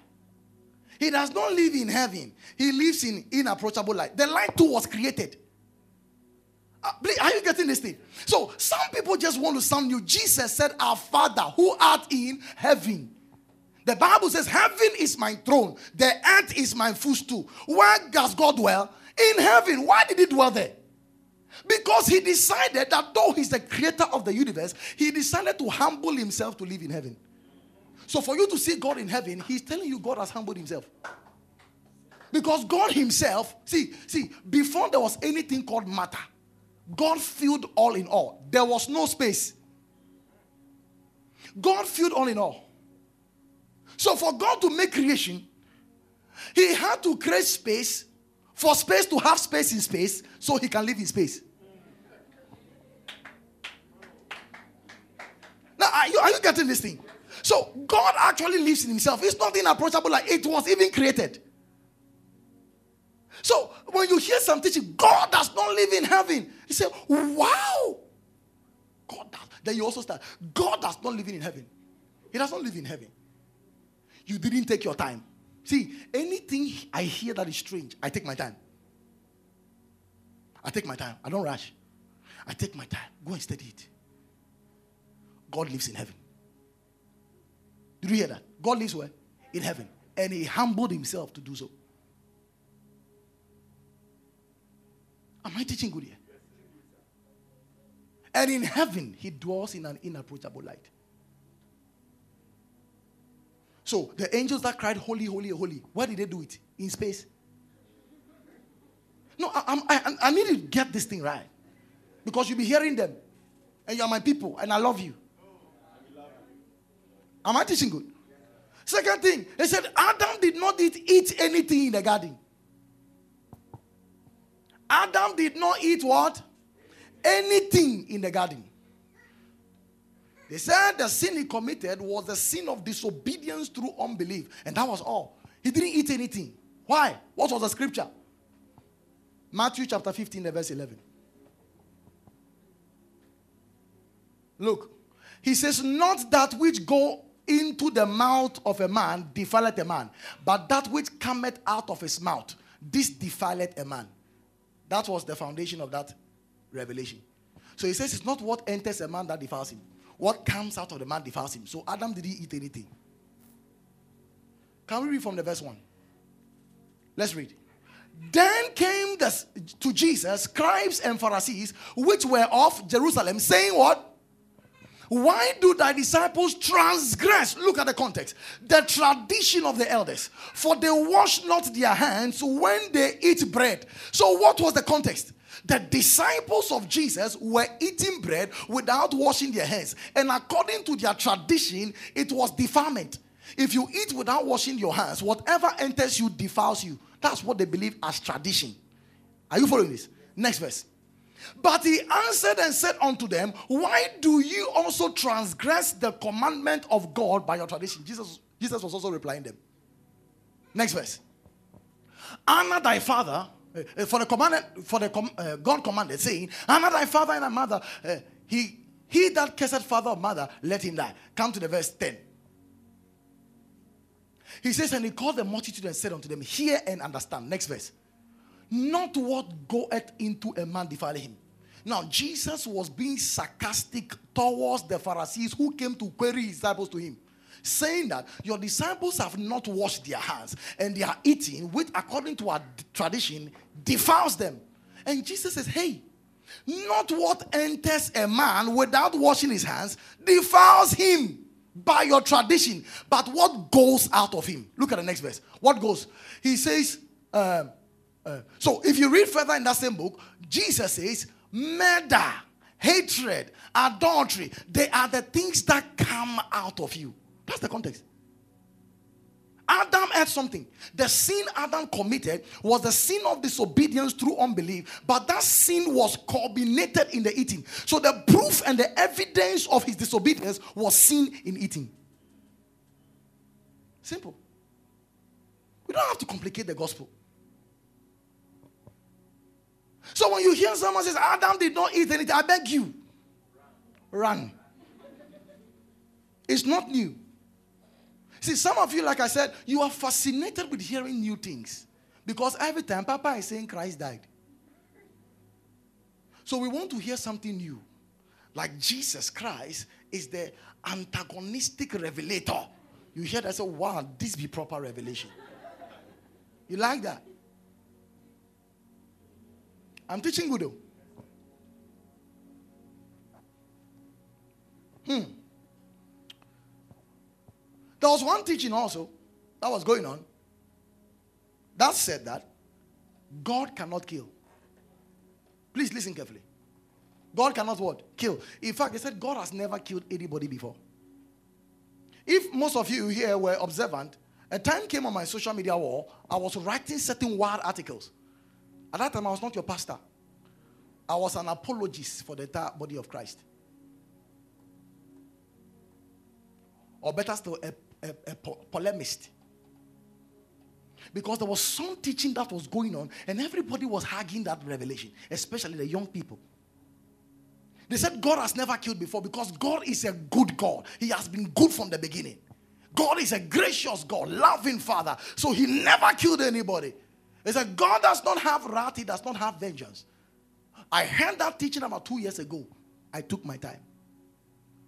He does not live in heaven. He lives in inapproachable light. The light too was created. Uh, are you getting this thing? So some people just want to sound new. Jesus said, Our Father who art in heaven. The Bible says, Heaven is my throne, the earth is my footstool. Where does God dwell? In heaven. Why did he dwell there? Because he decided that though he's the creator of the universe, he decided to humble himself to live in heaven. So for you to see God in heaven, He's telling you God has humbled Himself. Because God Himself, see, see, before there was anything called matter, God filled all in all. There was no space. God filled all in all. So for God to make creation, he had to create space for space to have space in space so he can live in space. Now, are you, are you getting this thing? So, God actually lives in himself. It's not inapproachable like it was even created. So, when you hear some teaching, God does not live in heaven. You say, wow. God does. Then you also start, God does not live in heaven. He does not live in heaven. You didn't take your time. See, anything I hear that is strange, I take my time. I take my time. I don't rush. I take my time. Go and study it. God lives in heaven. Did you hear that? God lives where? In heaven. And he humbled himself to do so. Am I teaching good here? And in heaven, he dwells in an inapproachable light. So the angels that cried, Holy, holy, holy, where did they do it? In space. No, I, I, I need to get this thing right. Because you'll be hearing them. And you are my people. And I love you. Am I teaching good? Second thing, they said Adam did not eat anything in the garden. Adam did not eat what? Anything in the garden. They said the sin he committed was the sin of disobedience through unbelief. And that was all. He didn't eat anything. Why? What was the scripture? Matthew chapter 15, verse 11. Look, he says, Not that which go into the mouth of a man defileth a man, but that which cometh out of his mouth, this defileth a man. That was the foundation of that revelation. So he says it's not what enters a man that defiles him. What comes out of the man defiles him. So Adam didn't eat anything. Can we read from the verse 1? Let's read. Then came the, to Jesus scribes and Pharisees, which were of Jerusalem, saying, What? Why do thy disciples transgress? Look at the context. The tradition of the elders. For they wash not their hands when they eat bread. So, what was the context? The disciples of Jesus were eating bread without washing their hands. And according to their tradition, it was defilement. If you eat without washing your hands, whatever enters you defiles you. That's what they believe as tradition. Are you following this? Next verse. But he answered and said unto them, Why do you also transgress the commandment of God by your tradition? Jesus, Jesus was also replying them. Next verse. Honor thy father, uh, for the commandment, for the com- uh, God commanded, saying, Honor thy father and thy mother. Uh, he he that cursed father or mother, let him die. Come to the verse 10. He says, And he called the multitude and said unto them, Hear and understand. Next verse not what goeth into a man defile him. Now, Jesus was being sarcastic towards the Pharisees who came to query his disciples to him, saying that your disciples have not washed their hands and they are eating, which, according to our tradition, defiles them. And Jesus says, Hey, not what enters a man without washing his hands defiles him by your tradition, but what goes out of him. Look at the next verse. What goes? He says, um, uh, so if you read further in that same book, Jesus says, murder, hatred, adultery, they are the things that come out of you. That's the context. Adam had something. The sin Adam committed was the sin of disobedience through unbelief, but that sin was culminated in the eating. So the proof and the evidence of his disobedience was seen in eating. Simple. We don't have to complicate the gospel. So when you hear someone says, Adam did not eat anything, I beg you, run. It's not new. See, some of you, like I said, you are fascinated with hearing new things. Because every time Papa is saying Christ died. So we want to hear something new. Like Jesus Christ is the antagonistic revelator. You hear that, say, wow, this be proper revelation. You like that? I'm teaching good though. Hmm. There was one teaching also that was going on that said that God cannot kill. Please listen carefully. God cannot what? Kill. In fact, they said God has never killed anybody before. If most of you here were observant, A time came on my social media wall, I was writing certain wild articles. At that time, I was not your pastor. I was an apologist for the entire body of Christ. Or better still, a, a, a polemist. Because there was some teaching that was going on, and everybody was hugging that revelation, especially the young people. They said God has never killed before because God is a good God. He has been good from the beginning. God is a gracious God, loving Father. So he never killed anybody. They said God does not have wrath, he does not have vengeance. I heard that teaching about two years ago. I took my time.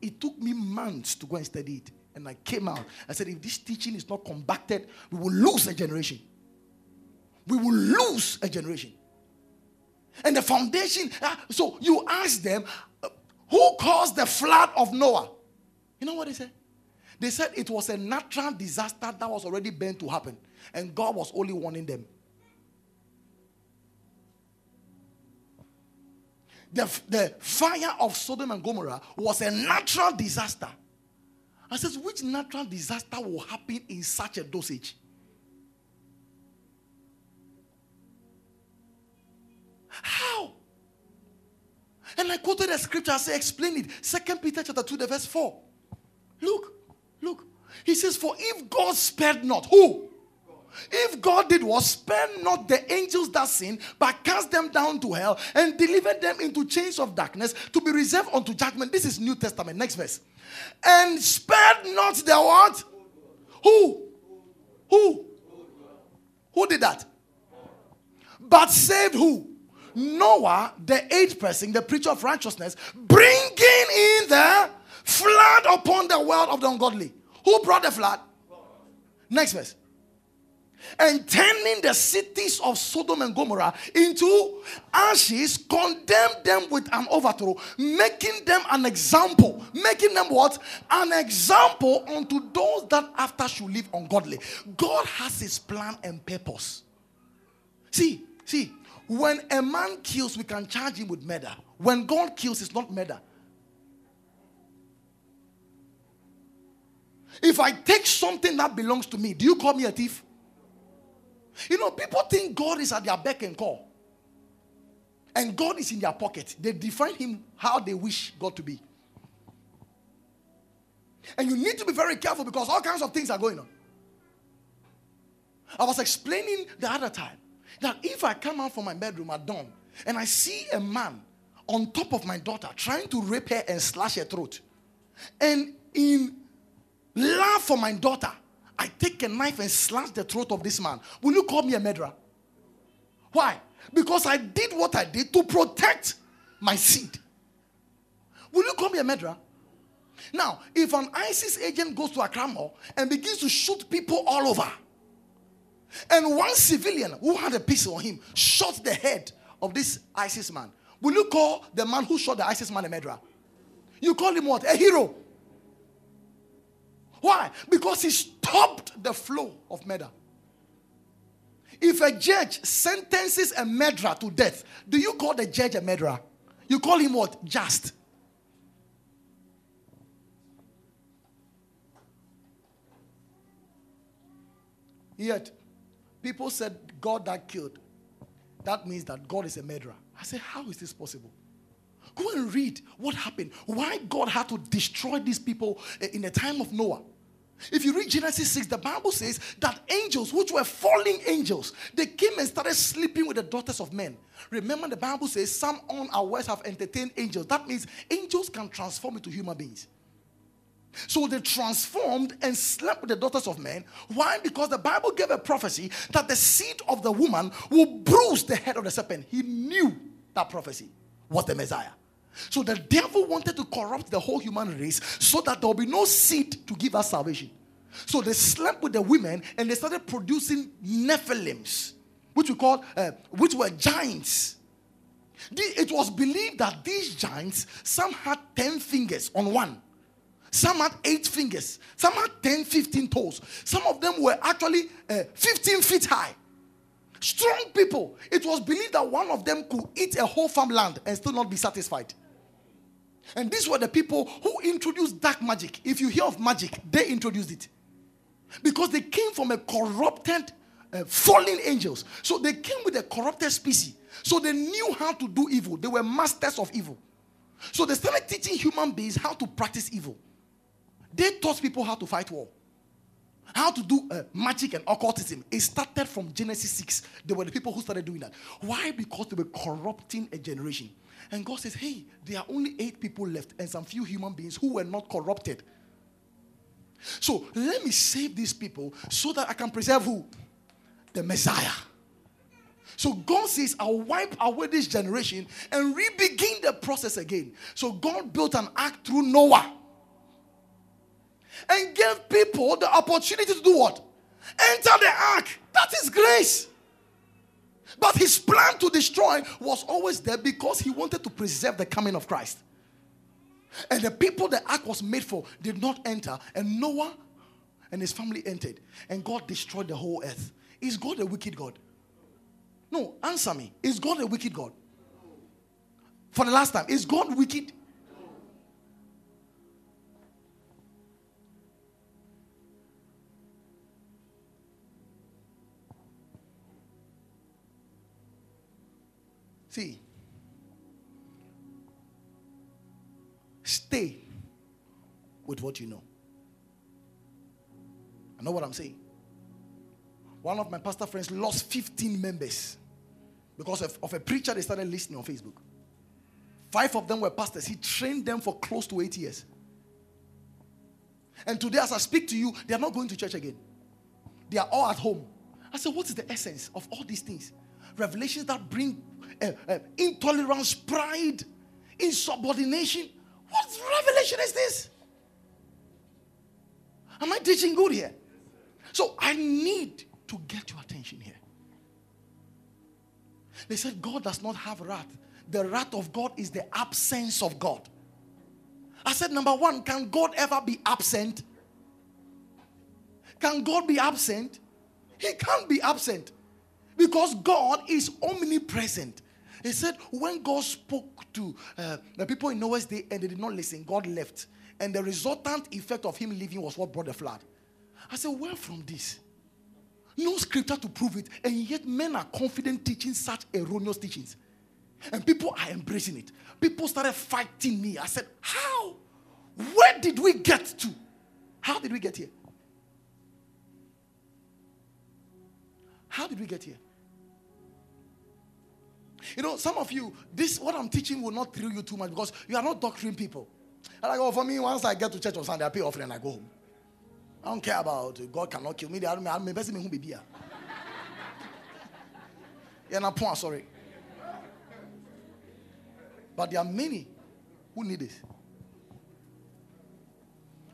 It took me months to go and study it. And I came out. I said, if this teaching is not combated, we will lose a generation. We will lose a generation. And the foundation, uh, so you ask them, uh, who caused the flood of Noah? You know what they said? They said it was a natural disaster that was already bound to happen. And God was only warning them. The, the fire of Sodom and Gomorrah was a natural disaster. I says, which natural disaster will happen in such a dosage? How? And I quoted a scripture, I say, explain it. Second Peter chapter 2, the verse 4. Look, look. He says, For if God spared not, who? If God did was spare not the angels that sin, but cast them down to hell and delivered them into chains of darkness to be reserved unto judgment. This is New Testament. Next verse. And spared not the what? Who? Who? Who did that? But saved who? Noah, the eighth person, the preacher of righteousness, bringing in the flood upon the world of the ungodly. Who brought the flood? Next verse and turning the cities of Sodom and Gomorrah into ashes, condemned them with an overthrow, making them an example. Making them what? An example unto those that after should live ungodly. God has his plan and purpose. See, see, when a man kills, we can charge him with murder. When God kills, it's not murder. If I take something that belongs to me, do you call me a thief? You know, people think God is at their beck and call. And God is in their pocket. They define him how they wish God to be. And you need to be very careful because all kinds of things are going on. I was explaining the other time that if I come out from my bedroom at dawn and I see a man on top of my daughter trying to rape her and slash her throat, and in love for my daughter, I take a knife and slash the throat of this man, will you call me a murderer? Why? Because I did what I did to protect my seed. Will you call me a murderer? Now, if an ISIS agent goes to Accra Mall and begins to shoot people all over, and one civilian who had a pistol on him shot the head of this ISIS man, will you call the man who shot the ISIS man a murderer? You call him what? A hero. Why? Because he stopped the flow of murder. If a judge sentences a murderer to death, do you call the judge a murderer? You call him what? Just. Yet, people said God that killed. That means that God is a murderer. I said, How is this possible? Go and read what happened. Why God had to destroy these people eh, in the time of Noah. If you read Genesis 6, the Bible says that angels, which were falling angels, they came and started sleeping with the daughters of men. Remember, the Bible says some unawares have entertained angels. That means angels can transform into human beings. So they transformed and slept with the daughters of men. Why? Because the Bible gave a prophecy that the seed of the woman will bruise the head of the serpent. He knew that prophecy was the Messiah. So the devil wanted to corrupt the whole human race so that there will be no seed to give us salvation. So they slept with the women and they started producing Nephilims, which we call, uh, which were giants. It was believed that these giants, some had 10 fingers on one, some had 8 fingers, some had 10, 15 toes. Some of them were actually uh, 15 feet high. Strong people. It was believed that one of them could eat a whole farmland and still not be satisfied. And these were the people who introduced dark magic. If you hear of magic, they introduced it. Because they came from a corrupted, uh, fallen angels. So they came with a corrupted species. So they knew how to do evil. They were masters of evil. So they started teaching human beings how to practice evil. They taught people how to fight war, how to do uh, magic and occultism. It started from Genesis 6. They were the people who started doing that. Why? Because they were corrupting a generation. And God says, hey, there are only eight people left and some few human beings who were not corrupted. So let me save these people so that I can preserve who? The Messiah. So God says, I'll wipe away this generation and re-begin the process again. So God built an ark through Noah and gave people the opportunity to do what? Enter the ark. That is grace. But his plan to destroy was always there because he wanted to preserve the coming of Christ. And the people the ark was made for did not enter, and Noah and his family entered, and God destroyed the whole earth. Is God a wicked God? No, answer me. Is God a wicked God? For the last time, is God wicked? See, stay with what you know. I know what I'm saying. One of my pastor friends lost 15 members because of, of a preacher they started listening on Facebook. Five of them were pastors. He trained them for close to eight years. And today, as I speak to you, they are not going to church again. They are all at home. I said, What is the essence of all these things? Revelations that bring uh, uh, intolerance, pride, insubordination. What revelation is this? Am I teaching good here? So I need to get your attention here. They said God does not have wrath. The wrath of God is the absence of God. I said, number one, can God ever be absent? Can God be absent? He can't be absent because God is omnipresent. He said, when God spoke to uh, the people in Noah's day and they did not listen, God left. And the resultant effect of him leaving was what brought the flood. I said, where from this? No scripture to prove it. And yet men are confident teaching such erroneous teachings. And people are embracing it. People started fighting me. I said, how? Where did we get to? How did we get here? How did we get here? You know, some of you, this what I'm teaching will not thrill you too much because you are not doctrine people. And I go, oh, for me, once I get to church on Sunday, I pay offering and I go home. I don't care about God cannot kill me. I'm best me who be here. Yeah, na point, sorry. But there are many who need this.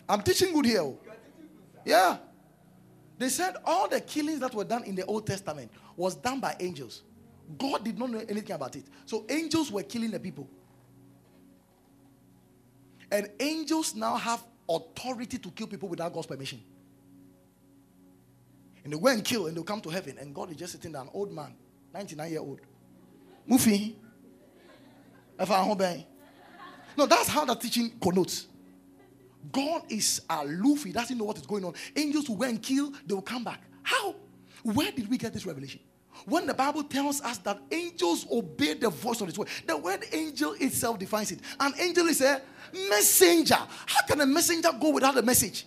I'm teaching good here. oh. Yeah. They said all the killings that were done in the Old Testament was done by angels. God did not know anything about it. So angels were killing the people. And angels now have authority to kill people without God's permission. And they go and kill and they'll come to heaven. And God is just sitting there, an old man, 99 year old. Mufi. No, that's how that teaching connotes. God is aloof. He doesn't know what is going on. Angels will go and kill, they will come back. How? Where did we get this revelation? When the Bible tells us that angels obey the voice of His word, the word angel itself defines it. An angel is a messenger. How can a messenger go without a message?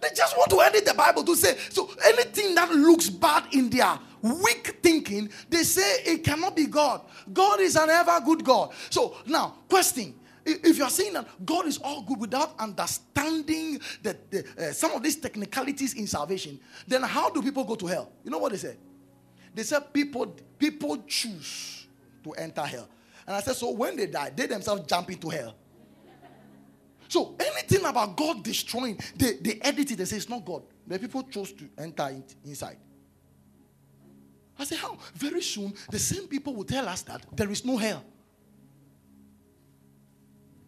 They just want to edit the Bible to say, so anything that looks bad in their weak thinking, they say it cannot be God. God is an ever good God. So now, question. If you are saying that God is all good without understanding the, uh, some of these technicalities in salvation, then how do people go to hell? You know what they said? They said people people choose to enter hell. And I said, so when they die, they themselves jump into hell. So anything about God destroying, they, they edit it, they say it's not God. The people chose to enter it inside. I say, how? Very soon, the same people will tell us that there is no hell.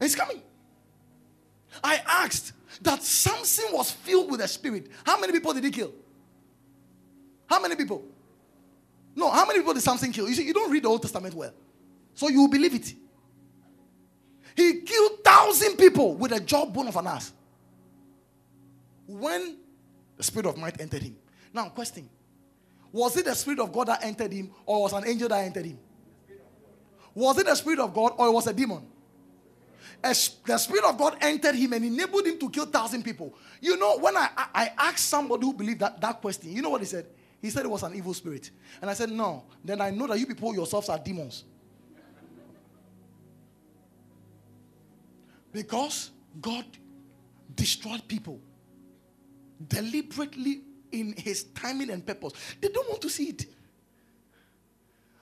It's coming. I asked that Samson was filled with the spirit. How many people did he kill? How many people? No, how many people did Samson kill? You see, you don't read the Old Testament well. So you believe it. He killed thousand people with a jawbone of an ass. When The spirit of might entered him. Now, question Was it the spirit of God that entered him, or was an angel that entered him? Was it the spirit of God, or it was a demon? As the spirit of God entered him and enabled him to kill thousand people. You know, when I, I asked somebody who believed that, that question, you know what he said? He said it was an evil spirit. And I said, No. Then I know that you people yourselves are demons. Because God destroyed people deliberately in his timing and purpose. They don't want to see it.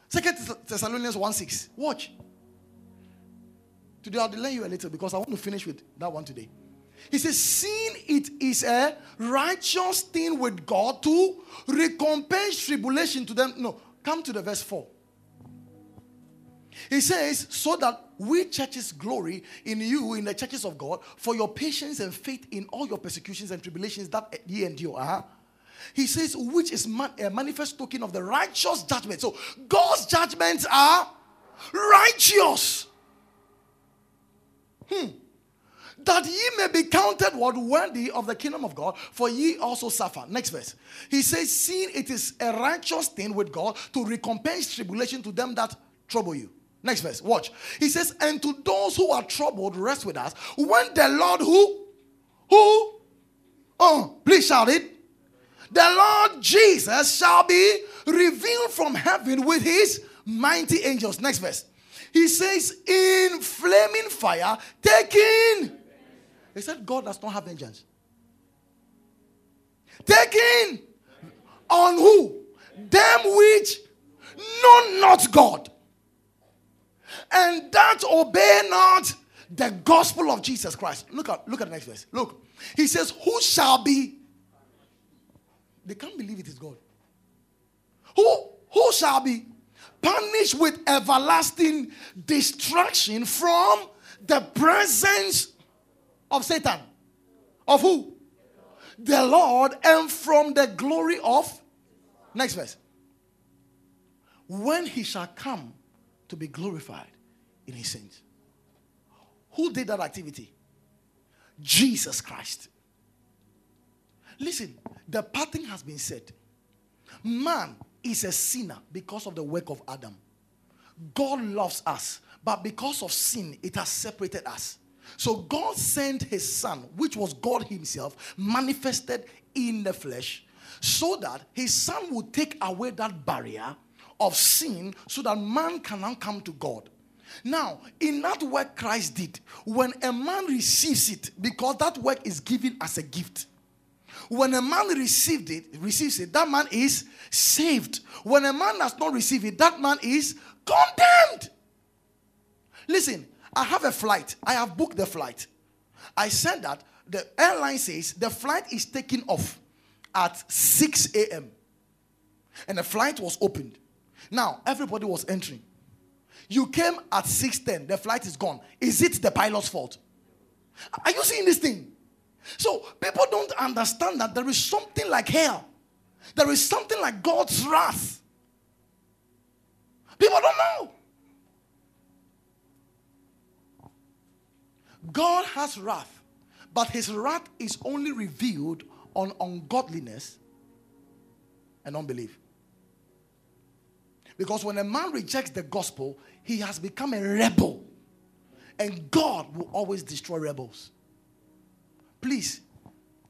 Second Thessalonians 1 6. Watch. Today I'll delay you a little because I want to finish with that one today. He says, Seeing it is a righteous thing with God to recompense tribulation to them. No, come to the verse 4. He says, So that we churches glory in you, in the churches of God, for your patience and faith in all your persecutions and tribulations that ye endure. Uh-huh. He says, which is man, a manifest token of the righteous judgment. So God's judgments are righteous. Hmm. That ye may be counted what worthy of the kingdom of God, for ye also suffer. Next verse. He says, Seeing it is a righteous thing with God to recompense tribulation to them that trouble you. Next verse. Watch. He says, And to those who are troubled, rest with us. When the Lord who? Who? Oh, please shout it. The Lord Jesus shall be revealed from heaven with his mighty angels. Next verse. He says, in flaming fire, taking. He said, God does not have vengeance. Taking on who? Them which know not God. And that obey not the gospel of Jesus Christ. Look at look at the next verse. Look. He says, Who shall be? They can't believe it is God. Who who shall be punished with everlasting destruction from the presence of Satan. Of who? The Lord, and from the glory of. Next verse. When he shall come to be glorified in his saints. Who did that activity? Jesus Christ. Listen, the pattern has been said. Man is a sinner because of the work of Adam. God loves us, but because of sin, it has separated us. So God sent his son, which was God himself, manifested in the flesh, so that his son would take away that barrier of sin so that man can now come to God. Now, in that work Christ did, when a man receives it, because that work is given as a gift, when a man received it, receives it, that man is saved. When a man does not receive it, that man is condemned. Listen, I have a flight. I have booked the flight. I said that the airline says the flight is taking off at 6 a.m. And the flight was opened. Now, everybody was entering. You came at 6:10, the flight is gone. Is it the pilot's fault? Are you seeing this thing? So people don't understand that there is something like hell. There is something like God's wrath. People don't know. God has wrath, but his wrath is only revealed on ungodliness and unbelief. Because when a man rejects the gospel, he has become a rebel. And God will always destroy rebels. Please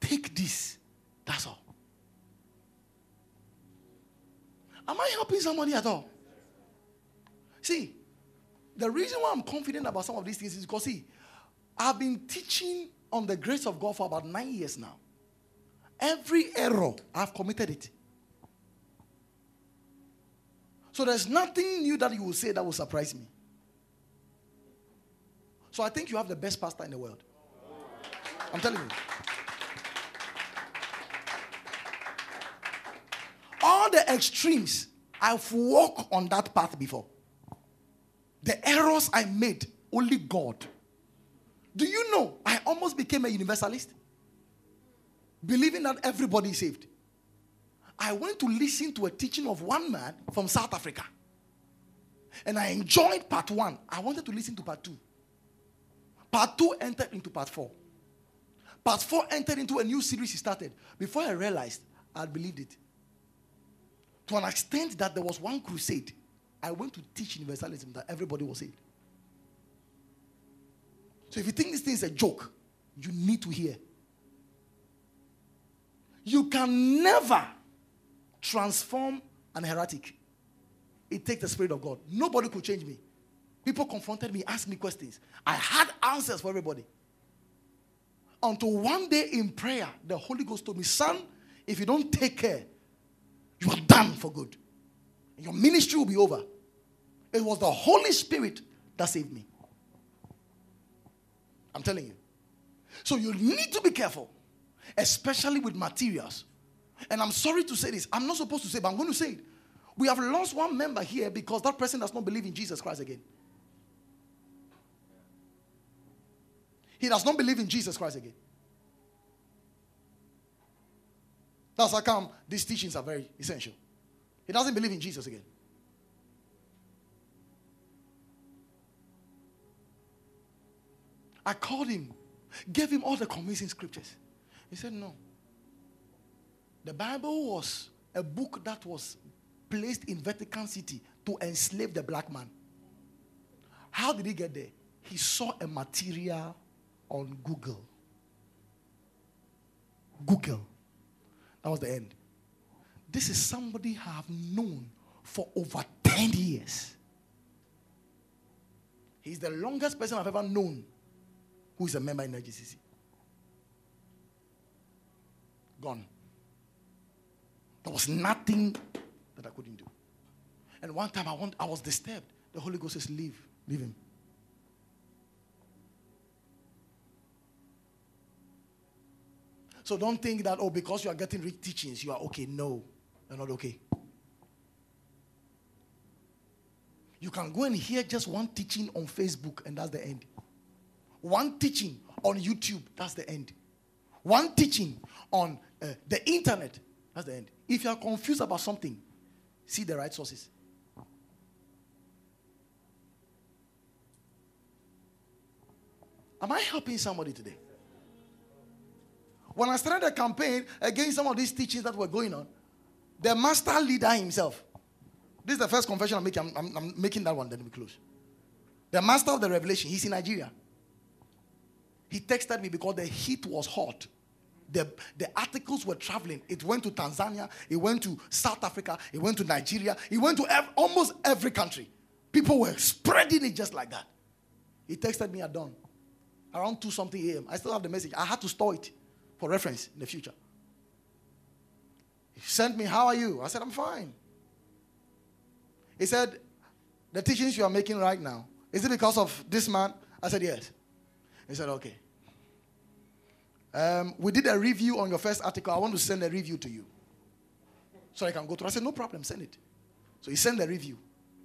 take this. That's all. Am I helping somebody at all? See, the reason why I'm confident about some of these things is because, see, I've been teaching on the grace of God for about nine years now. Every error, I've committed it. So there's nothing new that you will say that will surprise me. So I think you have the best pastor in the world. I'm telling you. All the extremes, I've walked on that path before. The errors I made, only God. Do you know I almost became a universalist? Believing that everybody is saved. I went to listen to a teaching of one man from South Africa. And I enjoyed part one. I wanted to listen to part two. Part two entered into part four. Part 4 entered into a new series he started. Before I realized, I believed it. To an extent that there was one crusade. I went to teach universalism that everybody was saved. So if you think this thing is a joke, you need to hear. You can never transform an heretic. It takes the Spirit of God. Nobody could change me. People confronted me, asked me questions. I had answers for everybody. Until one day in prayer, the Holy Ghost told me, Son, if you don't take care, you are done for good. Your ministry will be over. It was the Holy Spirit that saved me. I'm telling you. So you need to be careful, especially with materials. And I'm sorry to say this. I'm not supposed to say, but I'm going to say it. We have lost one member here because that person does not believe in Jesus Christ again. He does not believe in Jesus Christ again. That's how come these teachings are very essential. He doesn't believe in Jesus again. I called him, gave him all the convincing scriptures. He said, No. The Bible was a book that was placed in Vatican City to enslave the black man. How did he get there? He saw a material on Google. Google. That was the end. This is somebody I have known for over 10 years. He's the longest person I've ever known who is a member in IGCC. Gone. There was nothing that I couldn't do. And one time I, want, I was disturbed. The Holy Ghost says, Leave. Leave him. So don't think that, oh, because you are getting rich teachings, you are okay. No, you're not okay. You can go and hear just one teaching on Facebook, and that's the end. One teaching on YouTube, that's the end. One teaching on uh, the internet, that's the end. If you are confused about something, see the right sources. Am I helping somebody today? When I started a campaign against some of these teachings that were going on, the master leader himself, this is the first confession I'm making. I'm, I'm, I'm making that one, then we close. The master of the revelation, he's in Nigeria. He texted me because the heat was hot. The, the articles were traveling. It went to Tanzania, it went to South Africa, it went to Nigeria, it went to ev- almost every country. People were spreading it just like that. He texted me at dawn, around 2 something a.m. I still have the message. I had to store it for reference in the future. He sent me, How are you? I said, I'm fine. He said, The teachings you are making right now, is it because of this man? I said, Yes. He said, Okay. Um, we did a review on your first article. I want to send a review to you. So I can go through. I said, No problem, send it. So he sent the review.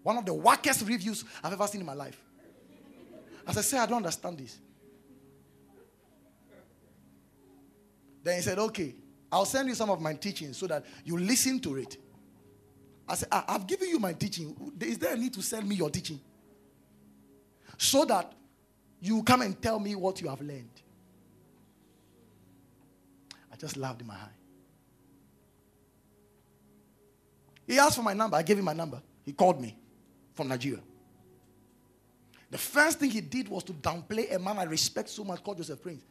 One of the wackest reviews I've ever seen in my life. As I said, I don't understand this. Then he said, Okay, I'll send you some of my teachings so that you listen to it. I said, I've given you my teaching. Is there a need to send me your teaching? So that you come and tell me what you have learned. I just laughed in my eye. He asked for my number. I gave him my number. He called me from Nigeria. The first thing he did was to downplay a man I respect so much called Joseph Prince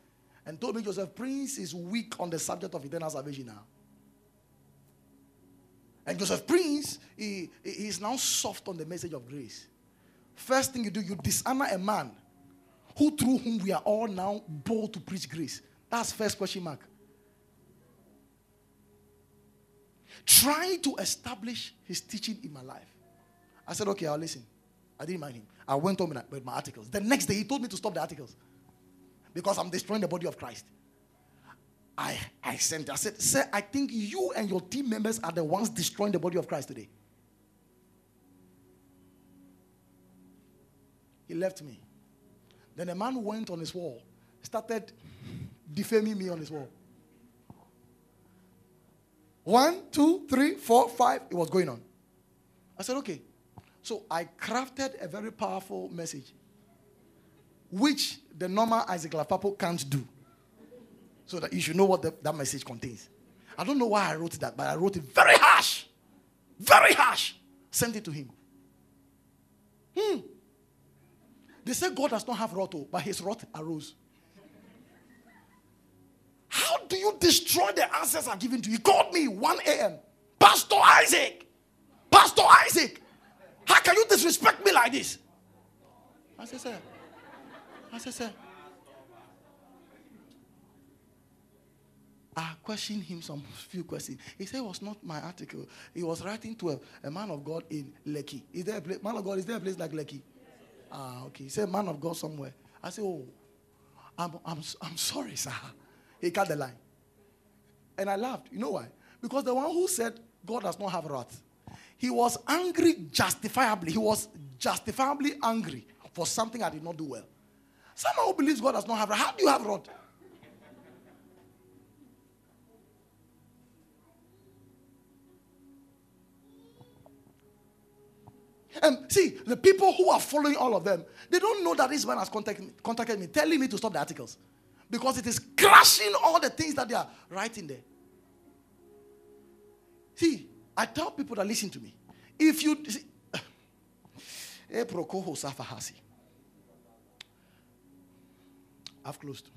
and told me Joseph Prince is weak on the subject of eternal salvation now. And Joseph Prince, he, he is now soft on the message of grace. First thing you do, you dishonor a man who through whom we are all now bold to preach grace. That's first question mark. Trying to establish his teaching in my life. I said, okay, I'll listen. I didn't mind him. I went on with my articles. The next day, he told me to stop the articles because I'm destroying the body of Christ. I, I sent, I said, Sir, I think you and your team members are the ones destroying the body of Christ today. He left me. Then a man went on his wall, started defaming me on his wall. One, two, three, four, five, it was going on. I said, okay. So I crafted a very powerful message, which the normal Isaac Lapapo can't do. So that you should know what the, that message contains. I don't know why I wrote that, but I wrote it very harsh. Very harsh. Sent it to him. Hmm. They say God does not have wrath, oh, but his wrath arose. How do you destroy the answers I'm giving to you? He called me 1 a.m. Pastor Isaac. Pastor Isaac. How can you disrespect me like this? I said, sir. I said, sir. I questioned him some few questions. He said it was not my article. He was writing to a, a man of God in Lekki. Is there a place, man of God, is there a place like Lekki? Ah, okay. He said, man of God somewhere. I said, oh, I'm, I'm, I'm sorry, sir. He cut the line. And I laughed. You know why? Because the one who said God does not have wrath, he was angry justifiably. He was justifiably angry for something I did not do well. Someone who believes God does not have wrath, how do you have wrath? And see, the people who are following all of them, they don't know that this man has contacted me, contacted me telling me to stop the articles. Because it is crashing all the things that they are writing there. See, I tell people that listen to me. If you see, eh, I've closed.